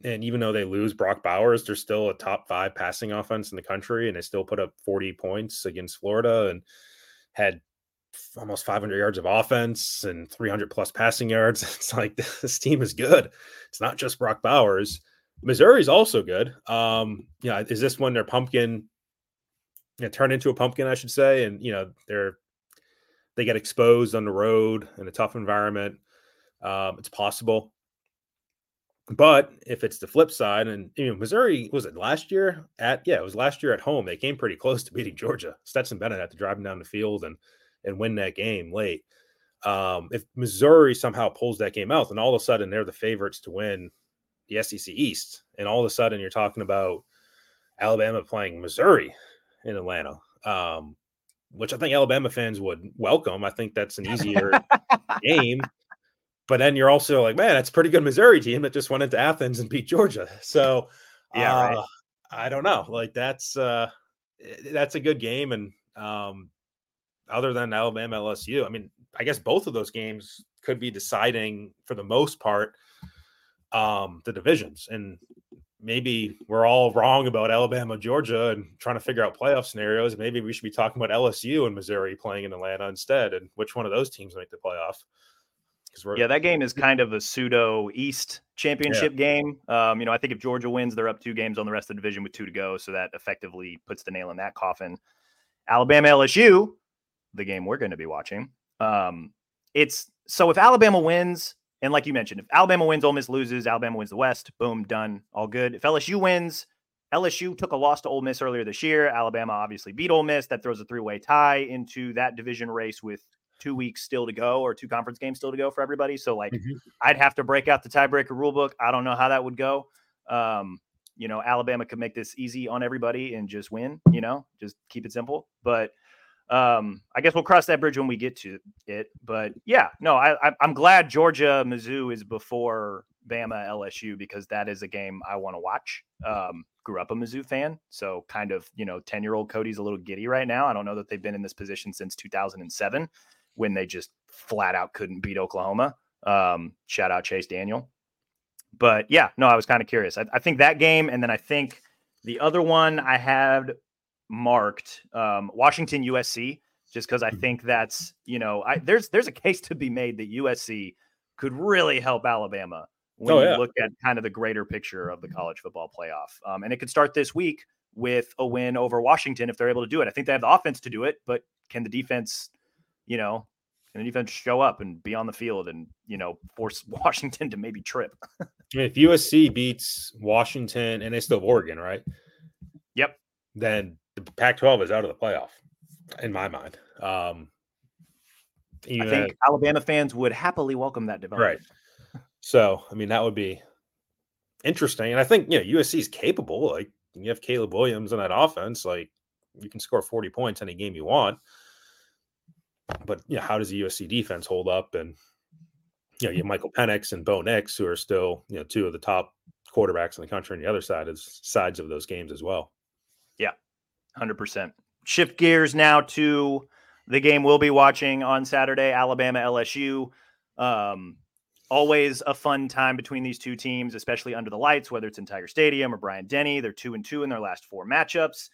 and even though they lose Brock Bowers, they're still a top five passing offense in the country, and they still put up 40 points against Florida and had almost 500 yards of offense and 300 plus passing yards. [LAUGHS] It's like [LAUGHS] this team is good. It's not just Brock Bowers. Missouri's also good. Um, yeah, is this when their pumpkin you know, turn into a pumpkin, I should say, and you know they're they get exposed on the road in a tough environment. Um, it's possible. But if it's the flip side, and you know, Missouri was it last year at yeah, it was last year at home. They came pretty close to [LAUGHS] beating Georgia. Stetson Bennett had to drive them down the field and and win that game late. Um, if Missouri somehow pulls that game out, then all of a sudden they're the favorites to win the SEC East, and all of a sudden you're talking about Alabama playing Missouri in Atlanta, um, which I think Alabama fans would welcome. I think that's an easier [LAUGHS] game but then you're also like, man, that's a pretty good Missouri team that just went into Athens and beat Georgia. So yeah, uh, right. I don't know. Like that's uh that's a good game. And um other than Alabama LSU, I mean, I guess both of those games could be deciding for the most part um the divisions. And maybe we're all wrong about Alabama, Georgia, and trying to figure out playoff scenarios. Maybe we should be talking about LSU and Missouri playing in Atlanta instead, and which one of those teams make the playoff because we're yeah, that game is kind of a pseudo East championship yeah. game. Um, you know, I think if Georgia wins, they're up two games on the rest of the division with two to go, so that effectively puts the nail in that coffin. Alabama LSU, the game we're going to be watching. Um, it's so if Alabama wins, and like you mentioned, if Alabama wins, Ole Miss loses, Alabama wins the West, boom, done, all good. If LSU wins, LSU took a loss to Ole Miss earlier this year. Alabama obviously beat Ole Miss. That throws a three-way tie into that division race with two weeks still to go or two conference games still to go for everybody. So like mm-hmm. I'd have to break out the tiebreaker rule book. I don't know how that would go. Um, you know, Alabama could make this easy on everybody and just win, you know, just keep it simple. But um, I guess we'll cross that bridge when we get to it. But yeah, no, I, am glad Georgia Mizzou is before Bama LSU because that is a game I want to watch. Um, grew up a Mizzou fan, so kind of you know, ten year old Cody's a little giddy right now. I don't know that they've been in this position since 2007 when they just flat out couldn't beat Oklahoma. Um, shout out Chase Daniel. But yeah, no, I was kind of curious. I, I, think that game, and then I think the other one I had marked um, Washington USC, just because I mm-hmm. think that's you know I, there's there's a case to be made that USC could really help Alabama when oh, yeah. you look at kind of the greater picture of the college football playoff. Um, and it could start this week with a win over Washington if they're able to do it. I think they have the offense to do it, but can the defense you know, can the defense show up and be on the field and you know force [LAUGHS] Washington to maybe trip. if USC beats Washington and they still have Oregon, right? Yep. Then the Pac-12 is out of the playoff, in my mind. Um, I think Alabama fans would happily welcome that development. Right. So, I mean, that would be interesting, and I think you know USC is capable. Like you have Caleb Williams in that offense, like you can score forty points any game you want but yeah, how does the USC defense hold up? And you know, you have Michael Penix and Bo Nix, who are still you know two of the top quarterbacks in the country, on the other side is sides of those games as well. Yeah, hundred percent. Shift gears now to the game we'll be watching on Saturday, Alabama LSU. Um, always a fun time between these two teams, especially under the lights, whether it's in Tiger Stadium or Bryant Denny. They're two and two in their last four matchups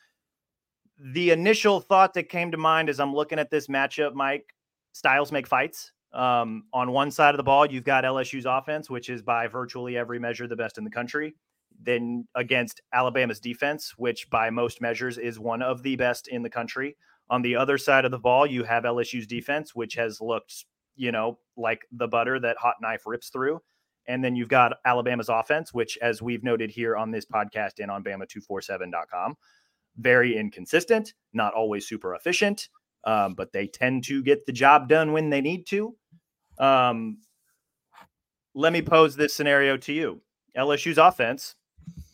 the initial thought that came to mind as I'm looking at this matchup, Mike, styles make fights. Um, on one side of the ball, you've got LSU's offense, which is by virtually every measure the best in the country. Then against Alabama's defense, which by most measures is one of the best in the country On the other side of the ball, you have LSU's defense, which has looked, you know, like the butter that hot knife rips through. And then you've got Alabama's offense, which, as we've noted here on this podcast and on Bama247.com, very inconsistent, not always super efficient, um, but they tend to get the job done when they need to. Um, let me pose this scenario to you LSU's offense.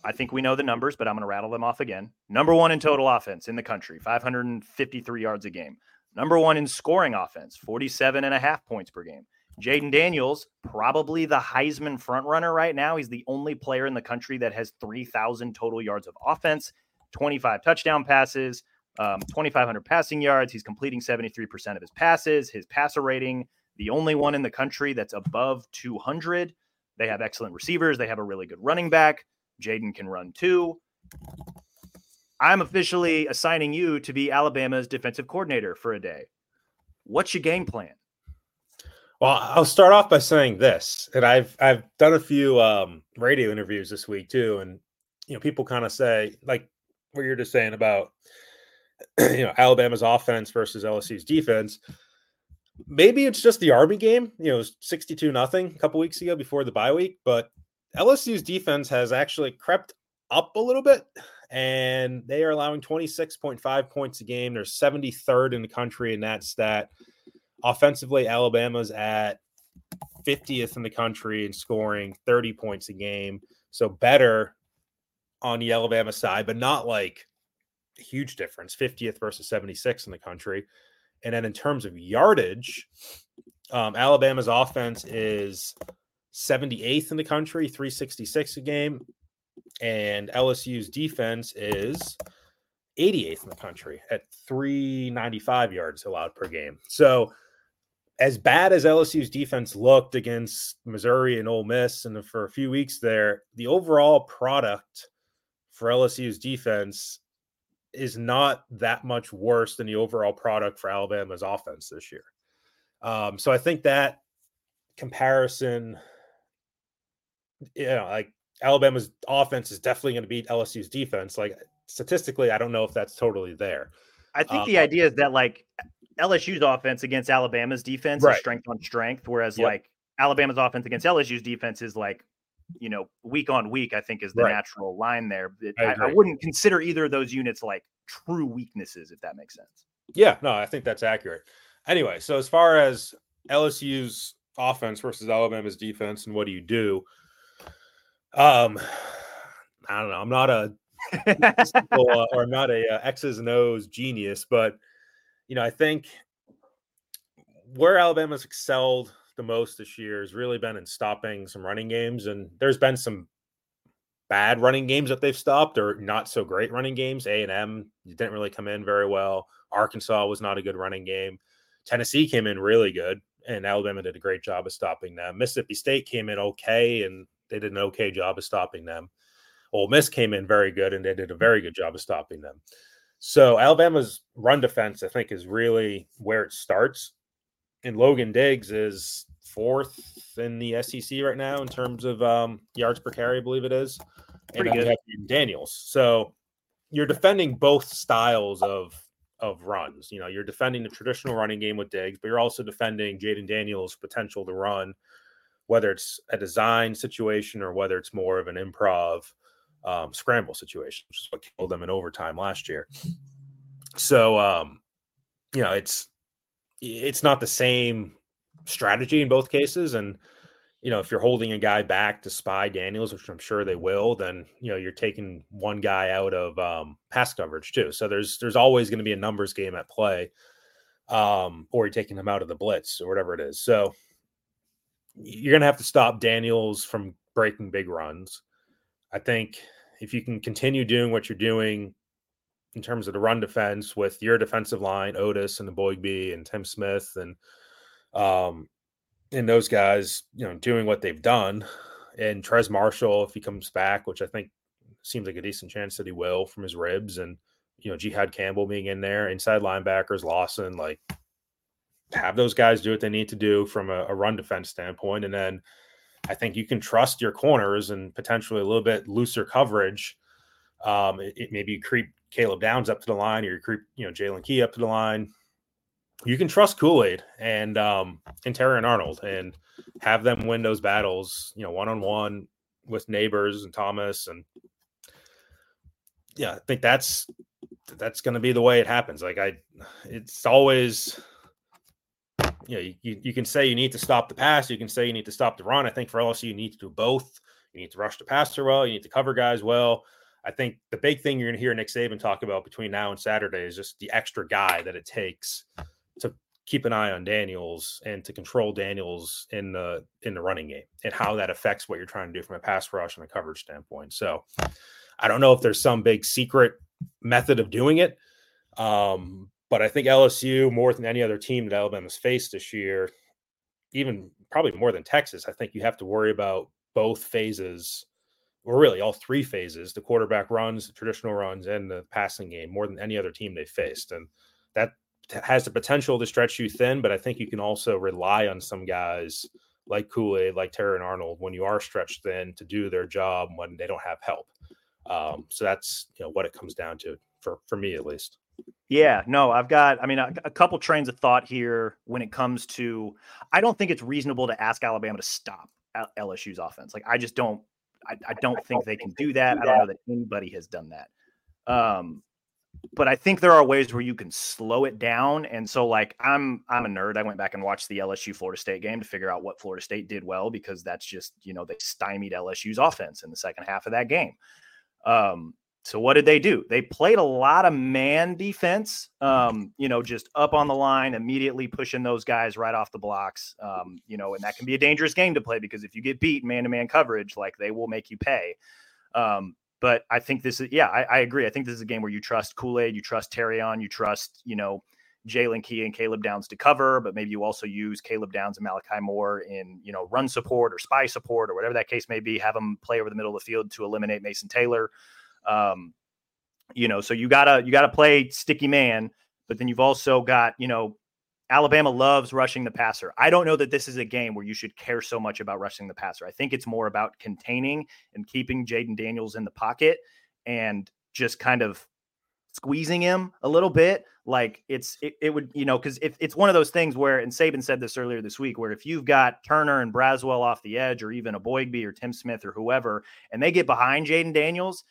I think we know the numbers, but I'm going to rattle them off again. Number one in total offense in the country, 553 yards a game. Number one in scoring offense, 47 and a half points per game. Jayden Daniels, probably the Heisman frontrunner right now. He's the only player in the country that has 3,000 total yards of offense, 25 touchdown passes, um, 2,500 passing yards. He's completing 73% of his passes. His passer rating, the only one in the country that's above 200. They have excellent receivers. They have a really good running back. Jayden can run too. I'm officially assigning you to be Alabama's defensive coordinator for a day. What's your game plan? Well, I'll start off by saying this, and I've I've done a few um, radio interviews this week too, and you know people kind of say like what you're just saying about [CLEARS THROAT] you know Alabama's offense versus LSU's defense. Maybe it's just the Army game, you know, 62 nothing a couple weeks ago before the bye week, but LSU's defense has actually crept up a little bit and they are allowing 26.5 points a game. They're 73rd in the country in that stat. Offensively, Alabama's at 50th in the country in scoring 30 points a game. So better on the Alabama side, but not like a huge difference 50th versus 76 in the country. And then in terms of yardage, um, Alabama's offense is 78th in the country, 366 a game. And LSU's defense is 88th in the country at 395 yards allowed per game. So as bad as LSU's defense looked against Missouri and Ole Miss, and for a few weeks there, the overall product for LSU's defense is not that much worse than the overall product for Alabama's offense this year. Um, so I think that comparison, you know, like Alabama's offense is definitely going to beat LSU's defense. Like statistically, I don't know if that's totally there. I think um, the idea is that like LSU's offense against Alabama's defense right. is strength on strength, whereas yep. like Alabama's offense against LSU's defense is like, you know, week on week, I think is the right. natural line there. It, I, I, I, wouldn't consider either of those units like true weaknesses, if that makes sense. Yeah, no, I think that's accurate. Anyway, so as far as LSU's offense versus Alabama's defense and what do you do? Um, I don't know. I'm not a [LAUGHS] or I'm not a uh, X's and O's genius, but you know, I think where Alabama's excelled the most this year has really been in stopping some running games, and there's been some bad running games that they've stopped or not so great running games. A and M didn't really come in very well. Arkansas was not a good running game. Tennessee came in really good, and Alabama did a great job of stopping them. Mississippi State came in okay, and they did an okay job of stopping them. Ole Miss came in very good, and they did a very good job of stopping them. So Alabama's run defense, I think, is really where it starts. And Logan Diggs is fourth in the SEC right now in terms of um, yards per carry, I believe it is. Pretty and good. Daniels. So you're defending both styles of of runs. You know, you're defending the traditional running game with Diggs, but you're also defending Jayden Daniels' potential to run, whether it's a design situation or whether it's more of an improv um, scramble situation, which is what killed them in overtime last year. So, um, you know, it's it's not the same strategy in both cases, and you know, if you're holding a guy back to spy Daniels, which I'm sure they will, then you know you're taking one guy out of um, pass coverage too. So there's there's always going to be a numbers game at play, um, or you're taking him out of the blitz or whatever it is. So you're going to have to stop Daniels from breaking big runs. I think if you can continue doing what you're doing in terms of the run defense with your defensive line, Oatis and Eboigbe and Tim Smith and um and those guys, you know, doing what they've done. And Trez Marshall, if he comes back, which I think seems like a decent chance that he will from his ribs, and you know, Jihaad Campbell being in there, inside linebackers, Lawson, like have those guys do what they need to do from a, a run defense standpoint. And then I think you can trust your corners and potentially a little bit looser coverage. Um, it, it maybe creep Caleb Downs up to the line, or you creep, you know, Jaylen Key up to the line. You can trust Kool Aid and um and Terrion Arnold and have them win those battles, you know, one on one with Nabers and Thomas and yeah, I think that's that's going to be the way it happens. Like I, it's always, you know, you, you can say you need to stop the pass, you can say you need to stop the run. I think for LSU, you need to do both. You need to rush the passer well, you need to cover guys well. I think the big thing you're going to hear Nick Saban talk about between now and Saturday is just the extra guy that it takes to keep an eye on Daniels and to control Daniels in the in the running game and how that affects what you're trying to do from a pass rush and a coverage standpoint. So I don't know if there's some big secret method of doing it. Um, but I think LSU, more than any other team that Alabama's faced this year, even probably more than Texas, I think you have to worry about both phases, or really all three phases the quarterback runs, the traditional runs, and the passing game more than any other team they faced. And that has the potential to stretch you thin, but I think you can also rely on some guys like Kool Aid, like Terrion Arnold, when you are stretched thin to do their job when they don't have help. Um, so that's you know what it comes down to for for me at least. Yeah, no, I've got, I mean, a, a, couple trains of thought here when it comes to, I don't think it's reasonable to ask Alabama to stop LSU's offense. Like, I just don't, I, I don't think they can do that. I don't know that anybody has done that. Um, but I think there are ways where you can slow it down. And so, like, I'm I'm a nerd. I went back and watched the LSU Florida State game to figure out what Florida State did well because that's just you know they stymied LSU's offense in the second half of that game. Um, so what did they do? They played a lot of man defense, um, you know, just up on the line, immediately pushing those guys right off the blocks. Um, you know, and that can be a dangerous game to play because if you get beat man to man coverage, like they will make you pay. Um, but I think this is, yeah, I, I, agree. I think this is a game where you trust Kool Aid, you trust Terrion, you trust, you know, Jaylen Key and Caleb Downs to cover, but maybe you also use Caleb Downs and Malachi Moore in, you know, run support or spy support or whatever that case may be. Have them play over the middle of the field to eliminate Mason Taylor. Um, you know, so you gotta you gotta play sticky man, but then you've also got, you know, Alabama loves rushing the passer. I don't know that this is a game where you should care so much about rushing the passer. I think it's more about containing and keeping Jayden Daniels in the pocket and just kind of squeezing him a little bit. Like it's it, it would, you know, because if it's one of those things where, and Saban said this earlier this week, where if you've got Turner and Braswell off the edge, or even Eboigbe or Tim Smith or whoever, and they get behind Jayden Daniels,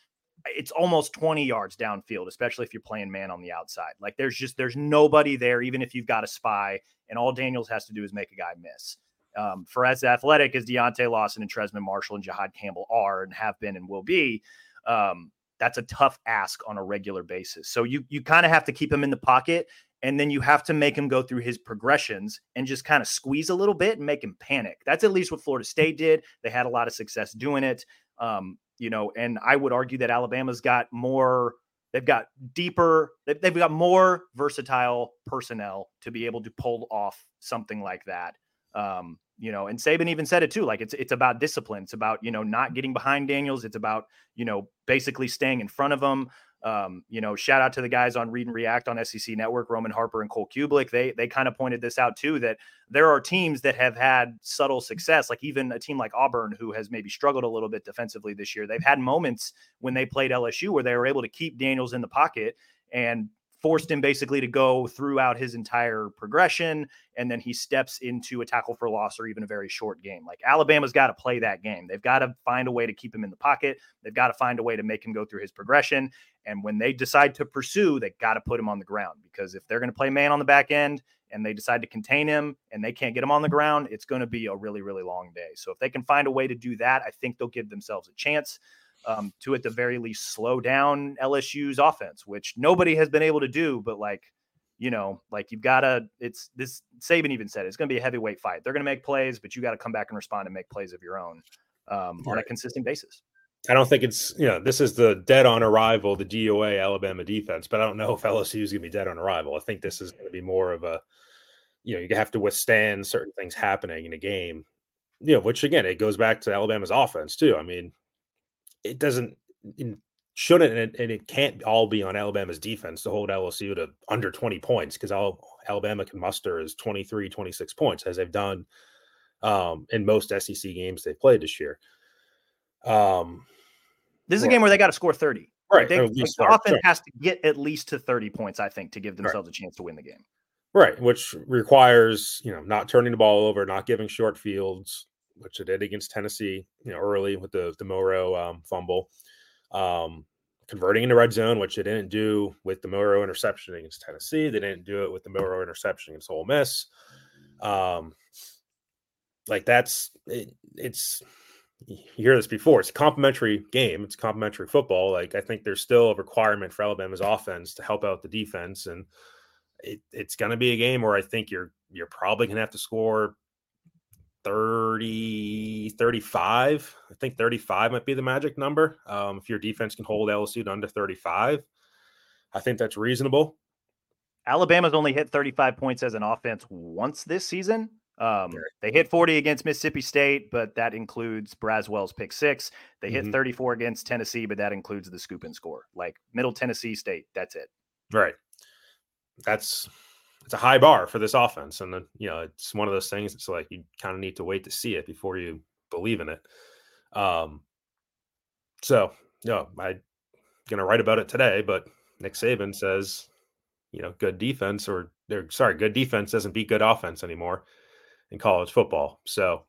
it's almost 20 yards downfield, especially if you're playing man on the outside. Like there's just there's nobody there, even if you've got a spy, and all Daniels has to do is make a guy miss. Um, for as athletic as Deontae Lawson and Trezmen Marshall and Jihaad Campbell are and have been and will be, um, that's a tough ask on a regular basis. So you you kind of have to keep him in the pocket and then you have to make him go through his progressions and just kind of squeeze a little bit and make him panic. That's at least what Florida State did. They had a lot of success doing it. Um, you know, and I would argue that Alabama's got more they've got deeper they've got more versatile personnel to be able to pull off something like that um, you know, and Saban even said it too. Like it's it's about discipline. It's about you know not getting behind Daniels. It's about you know basically staying in front of them. Um, you know, shout out to the guys on Read and React on SEC Network, Roman Harper and Cole Cubelic. They they kind of pointed this out too that there are teams that have had subtle success, like even a team like Auburn, who has maybe struggled a little bit defensively this year. They've had moments when they played LSU where they were able to keep Daniels in the pocket and forced him basically to go throughout his entire progression. And then he steps into a tackle for loss or even a very short game. Like Alabama's got to play that game. They've got to find a way to keep him in the pocket. They've got to find a way to make him go through his progression. And when they decide to pursue, they got to put him on the ground because if they're going to play man on the back end and they decide to contain him and they can't get him on the ground, it's going to be a really, really long day. So if they can find a way to do that, I think they'll give themselves a chance um, to at the very least slow down LSU's offense, which nobody has been able to do. But like, you know, like you've got to, it's this Saban even said it's going to be a heavyweight fight. They're going to make plays, but you got to come back and respond and make plays of your own um, right. on a consistent basis. I don't think it's, you know, this is the dead on arrival, the DOA Alabama defense, but I don't know if LSU is going to be dead on arrival. I think this is going to be more of a, you know, you have to withstand certain things happening in a game, you know, which again, it goes back to Alabama's offense too. I mean, it doesn't shouldn't and it, and it, can't all be on Alabama's defense to hold LSU to under 20 points because all Alabama can muster is 23, 26 points as they've done um, in most SEC games they've played this year. Um, this is a game where they got to score 30. Right. Like they, like the offense has to get at least to 30 points, I think, to give themselves right. a chance to win the game. Right, which requires you know not turning the ball over, not giving short fields, which it did against Tennessee, you know, early with the the Milroe um, fumble, um, converting into red zone, which they didn't do with the Milroe interception against Tennessee. They didn't do it with the Milroe interception against Ole Miss. Um, like that's it, it's you hear this before. It's a complimentary game. It's complimentary football. Like I think there's still a requirement for Alabama's offense to help out the defense, and it, it's going to be a game where I think you're you're probably going to have to score 30 35 i think 35 might be the magic number um, if your defense can hold lsu to under 35 i think that's reasonable alabama's only hit 35 points as an offense once this season um, they hit 40 against Mississippi State, but that includes Braswell's pick six. They hit mm-hmm. 34 against Tennessee, but that includes the scoop and score. Like Middle Tennessee State, that's it. Right. That's it's a high bar for this offense, and then you know it's one of those things. It's like you kind of need to wait to see it before you believe in it. Um. So, you know, I'm gonna write about it today, but Nick Saban says, you know, good defense or they're sorry, good defense doesn't beat good offense anymore in college football. So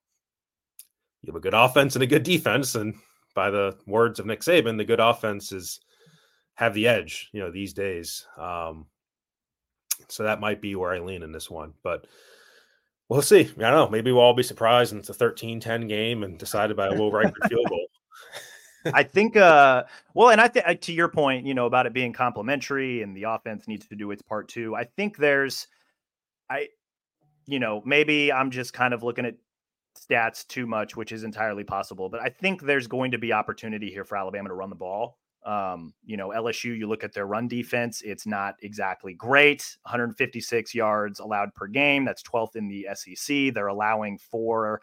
you have a good offense and a good defense. And by the words of Nick Saban, the good offense is have the edge, you know, these days. Um, so that might be where I lean in this one. But we'll see. I don't know. Maybe we'll all be surprised and it's a 13 10 game and decided by a Will Reichard field goal. I think, uh, well, and I think to your point, you know, about it being complementary and the offense needs to do its part too. I think there's, I, you know, maybe I'm just kind of looking at stats too much, which is entirely possible. But I think there's going to be opportunity here for Alabama to run the ball. Um, you know, LSU, you look at their run defense, it's not exactly great. 156 yards allowed per game. That's 12th in the SEC. They're allowing 4.8,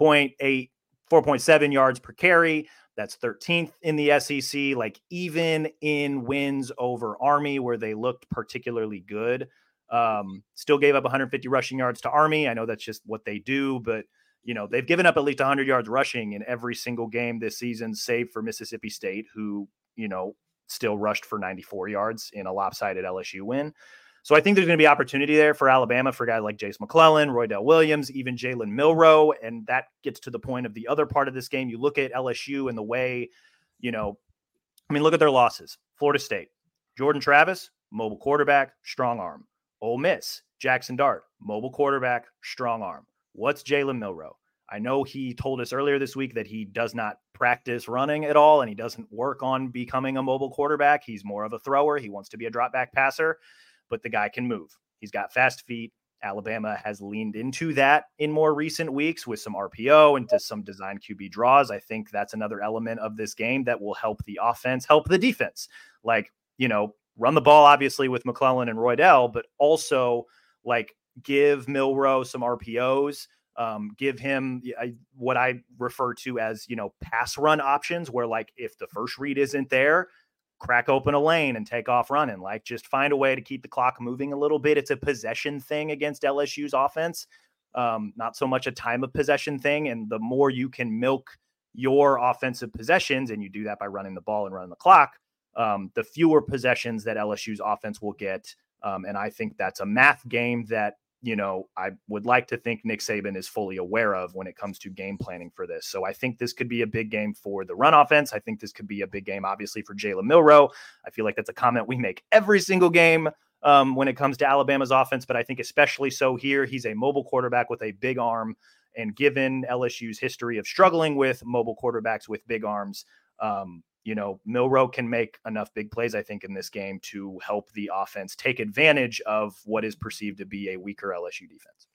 4.7 yards per carry. That's 13th in the SEC. Like, even in wins over Army, where they looked particularly good, um, still gave up 150 rushing yards to Army. I know that's just what they do, but you know they've given up at least 100 yards rushing in every single game this season, save for Mississippi State, who you know still rushed for 94 yards in a lopsided LSU win. So I think there's going to be opportunity there for Alabama for guys like Jase McClellan, Roy Roydell Williams, even Jalen Milroe, and that gets to the point of the other part of this game. You look at LSU and the way, you know, I mean, look at their losses. Florida State, Jordan Travis, mobile quarterback, strong arm. Ole Miss, Jackson Dart, mobile quarterback, strong arm. What's Jalen Milroe? I know he told us earlier this week that he does not practice running at all and he doesn't work on becoming a mobile quarterback. He's more of a thrower. He wants to be a drop back passer, but the guy can move. He's got fast feet. Alabama has leaned into that in more recent weeks with some RPO and to some design QB draws. I think that's another element of this game that will help the offense, help the defense. Like, you know, run the ball obviously with McClellan and Roydell, but also like give Milroe some RPOs. Um, give him I, what I refer to as you know pass run options, where like if the first read isn't there, crack open a lane and take off running. Like just find a way to keep the clock moving a little bit. It's a possession thing against LSU's offense, um, not so much a time of possession thing. And the more you can milk your offensive possessions, and you do that by running the ball and running the clock, um, the fewer possessions that LSU's offense will get. Um, and I think that's a math game that, you know, I would like to think Nick Saban is fully aware of when it comes to game planning for this. So I think this could be a big game for the run offense. I think this could be a big game, obviously, for Jalen Milroe. I feel like that's a comment we make every single game um, when it comes to Alabama's offense, but I think especially so here. He's a mobile quarterback with a big arm. And given LSU's history of struggling with mobile quarterbacks with big arms, um, you know, Milroe can make enough big plays, I think, in this game to help the offense take advantage of what is perceived to be a weaker LSU defense.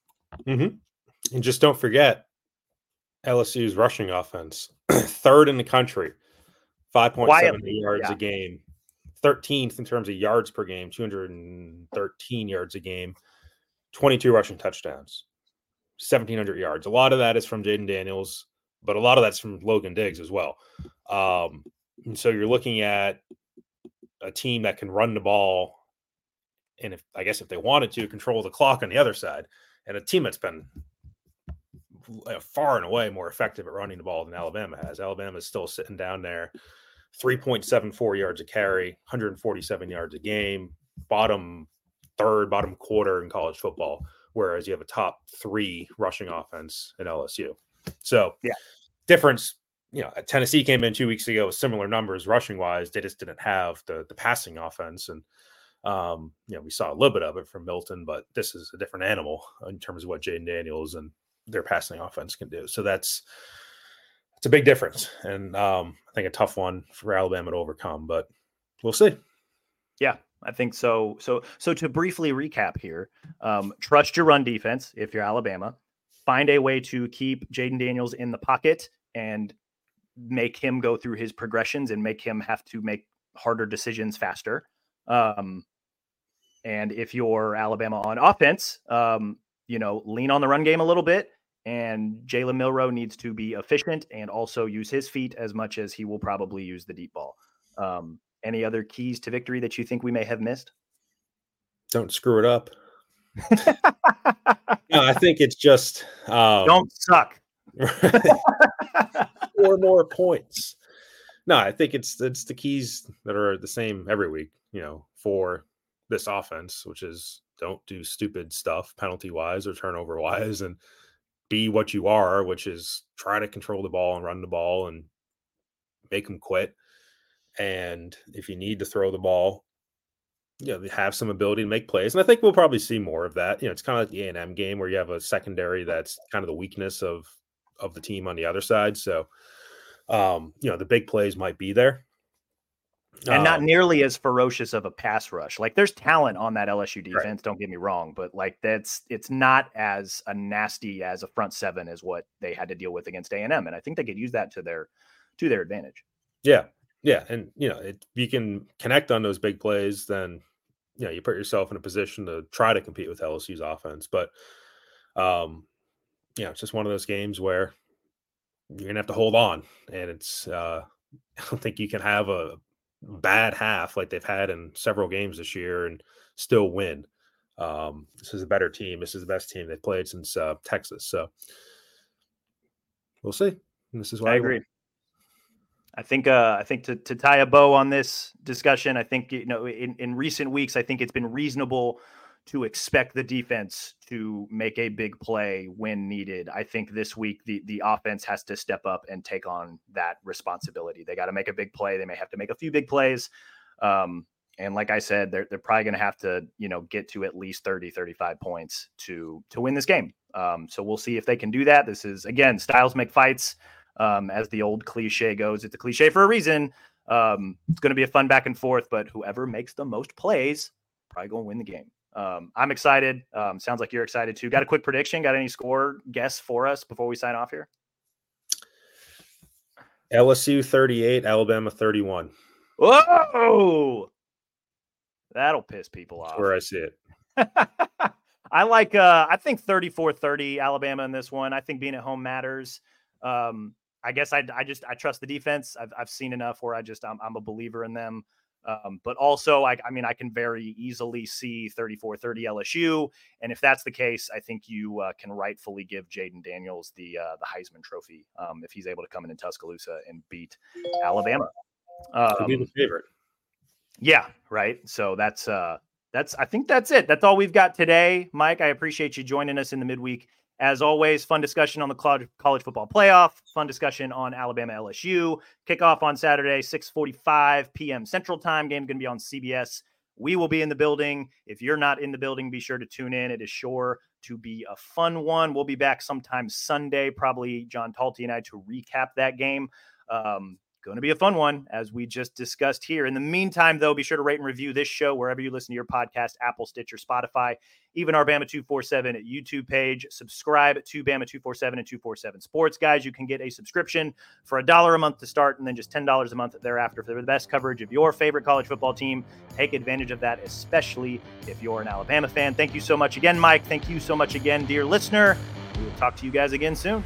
Mm-hmm. And just don't forget LSU's rushing offense, [CLEARS THROAT] third in the country, 5.7 yards yeah. a game, 13th in terms of yards per game, 213 yards a game, 22 rushing touchdowns, 1,700 yards. A lot of that is from Jayden Daniels, but a lot of that's from Logan Diggs as well. Um, and so you're looking at a team that can run the ball and if I guess if they wanted to control the clock on the other side, and a team that's been uh, far and away more effective at running the ball than Alabama has. Alabama is still sitting down there 3.74 yards a carry, 147 yards a game, bottom third, bottom quarter in college football, whereas you have a top three rushing offense in LSU. So, yeah, difference. You know, Tennessee came in two weeks ago with similar numbers rushing wise. They just didn't have the the passing offense, and um, you know, we saw a little bit of it from Milton, but this is a different animal in terms of what Jayden Daniels and their passing offense can do. So that's it's a big difference, and um, I think a tough one for Alabama to overcome. But we'll see. Yeah, I think so. So, so to briefly recap here, um, trust your run defense if you're Alabama. Find a way to keep Jayden Daniels in the pocket and make him go through his progressions and make him have to make harder decisions faster. Um, and if you're Alabama on offense, um, you know, lean on the run game a little bit and Jalen Milroe needs to be efficient and also use his feet as much as he will probably use the deep ball. Um, any other keys to victory that you think we may have missed? Don't screw it up. [LAUGHS] no, I think it's just um, don't suck. [LAUGHS] [LAUGHS] Four more points. No, I think it's it's the keys that are the same every week. You know, for this offense, which is don't do stupid stuff penalty wise or turnover wise, and be what you are, which is try to control the ball and run the ball and make them quit. And if you need to throw the ball, you know, have some ability to make plays. And I think we'll probably see more of that. You know, it's kind of like the A&M game where you have a secondary that's kind of the weakness of of the team on the other side. So um, you know, the big plays might be there and not um, nearly as ferocious of a pass rush. Like there's talent on that LSU defense, right. don't get me wrong, but like that's it's not as a nasty as a front seven as what they had to deal with against A&M and I think they could use that to their to their advantage. Yeah. Yeah, and you know, if you can connect on those big plays then you know, you put yourself in a position to try to compete with LSU's offense, but um you know, it's just one of those games where you're going to have to hold on and it's uh [LAUGHS] I don't think you can have a bad half like they've had in several games this year and still win. Um, this is a better team. This is the best team they've played since uh, Texas. So we'll see. And this is why I agree. I think uh, I think to, to tie a bow on this discussion, I think you know in, in recent weeks, I think it's been reasonable to expect the defense to make a big play when needed. I think this week the the offense has to step up and take on that responsibility. They got to make a big play. They may have to make a few big plays. Um, and like I said, they're, they're probably going to have to, you know, get to at least 30, 35 points to, to win this game. Um, so we'll see if they can do that. This is again, styles make fights. Um, as the old cliche goes, it's a cliche for a reason. Um, it's going to be a fun back and forth, but whoever makes the most plays probably going to win the game. Um, I'm excited. Um, sounds like you're excited too. Got a quick prediction? Got any score guess for us before we sign off here? LSU 38, Alabama 31. Whoa! That'll piss people off. That's where I see it. [LAUGHS] I like uh I think 34-30 Alabama in this one. I think being at home matters. Um I guess I I just I trust the defense. I've I've seen enough where I just I'm, I'm a believer in them. Um, but also, I, I, mean, I can very easily see 34 30 LSU. And if that's the case, I think you uh, can rightfully give Jayden Daniels the uh, the Heisman Trophy um, if he's able to come in in Tuscaloosa and beat Alabama. Um, be the favorite. Yeah, right. So that's uh, that's I think that's it. That's all we've got today, Mike. I appreciate you joining us in the midweek as always, fun discussion on the college football playoff, fun discussion on Alabama LSU. Kickoff on Saturday, 6:45 p.m. Central Time. Game going to be on CBS. We will be in the building. If you're not in the building, be sure to tune in. It is sure to be a fun one. We'll be back sometime Sunday, probably John Talty and I to recap that game. Um, Going to be a fun one, as we just discussed here. In the meantime, though, be sure to rate and review this show wherever you listen to your podcast Apple, Stitcher, Spotify, even our Bama 247 YouTube page. Subscribe to Bama 247 and 247 Sports. Guys, you can get a subscription for a dollar a month to start and then just $10 a month thereafter for the best coverage of your favorite college football team. Take advantage of that, especially if you're an Alabama fan. Thank you so much again, Mike. Thank you so much again, dear listener. We will talk to you guys again soon.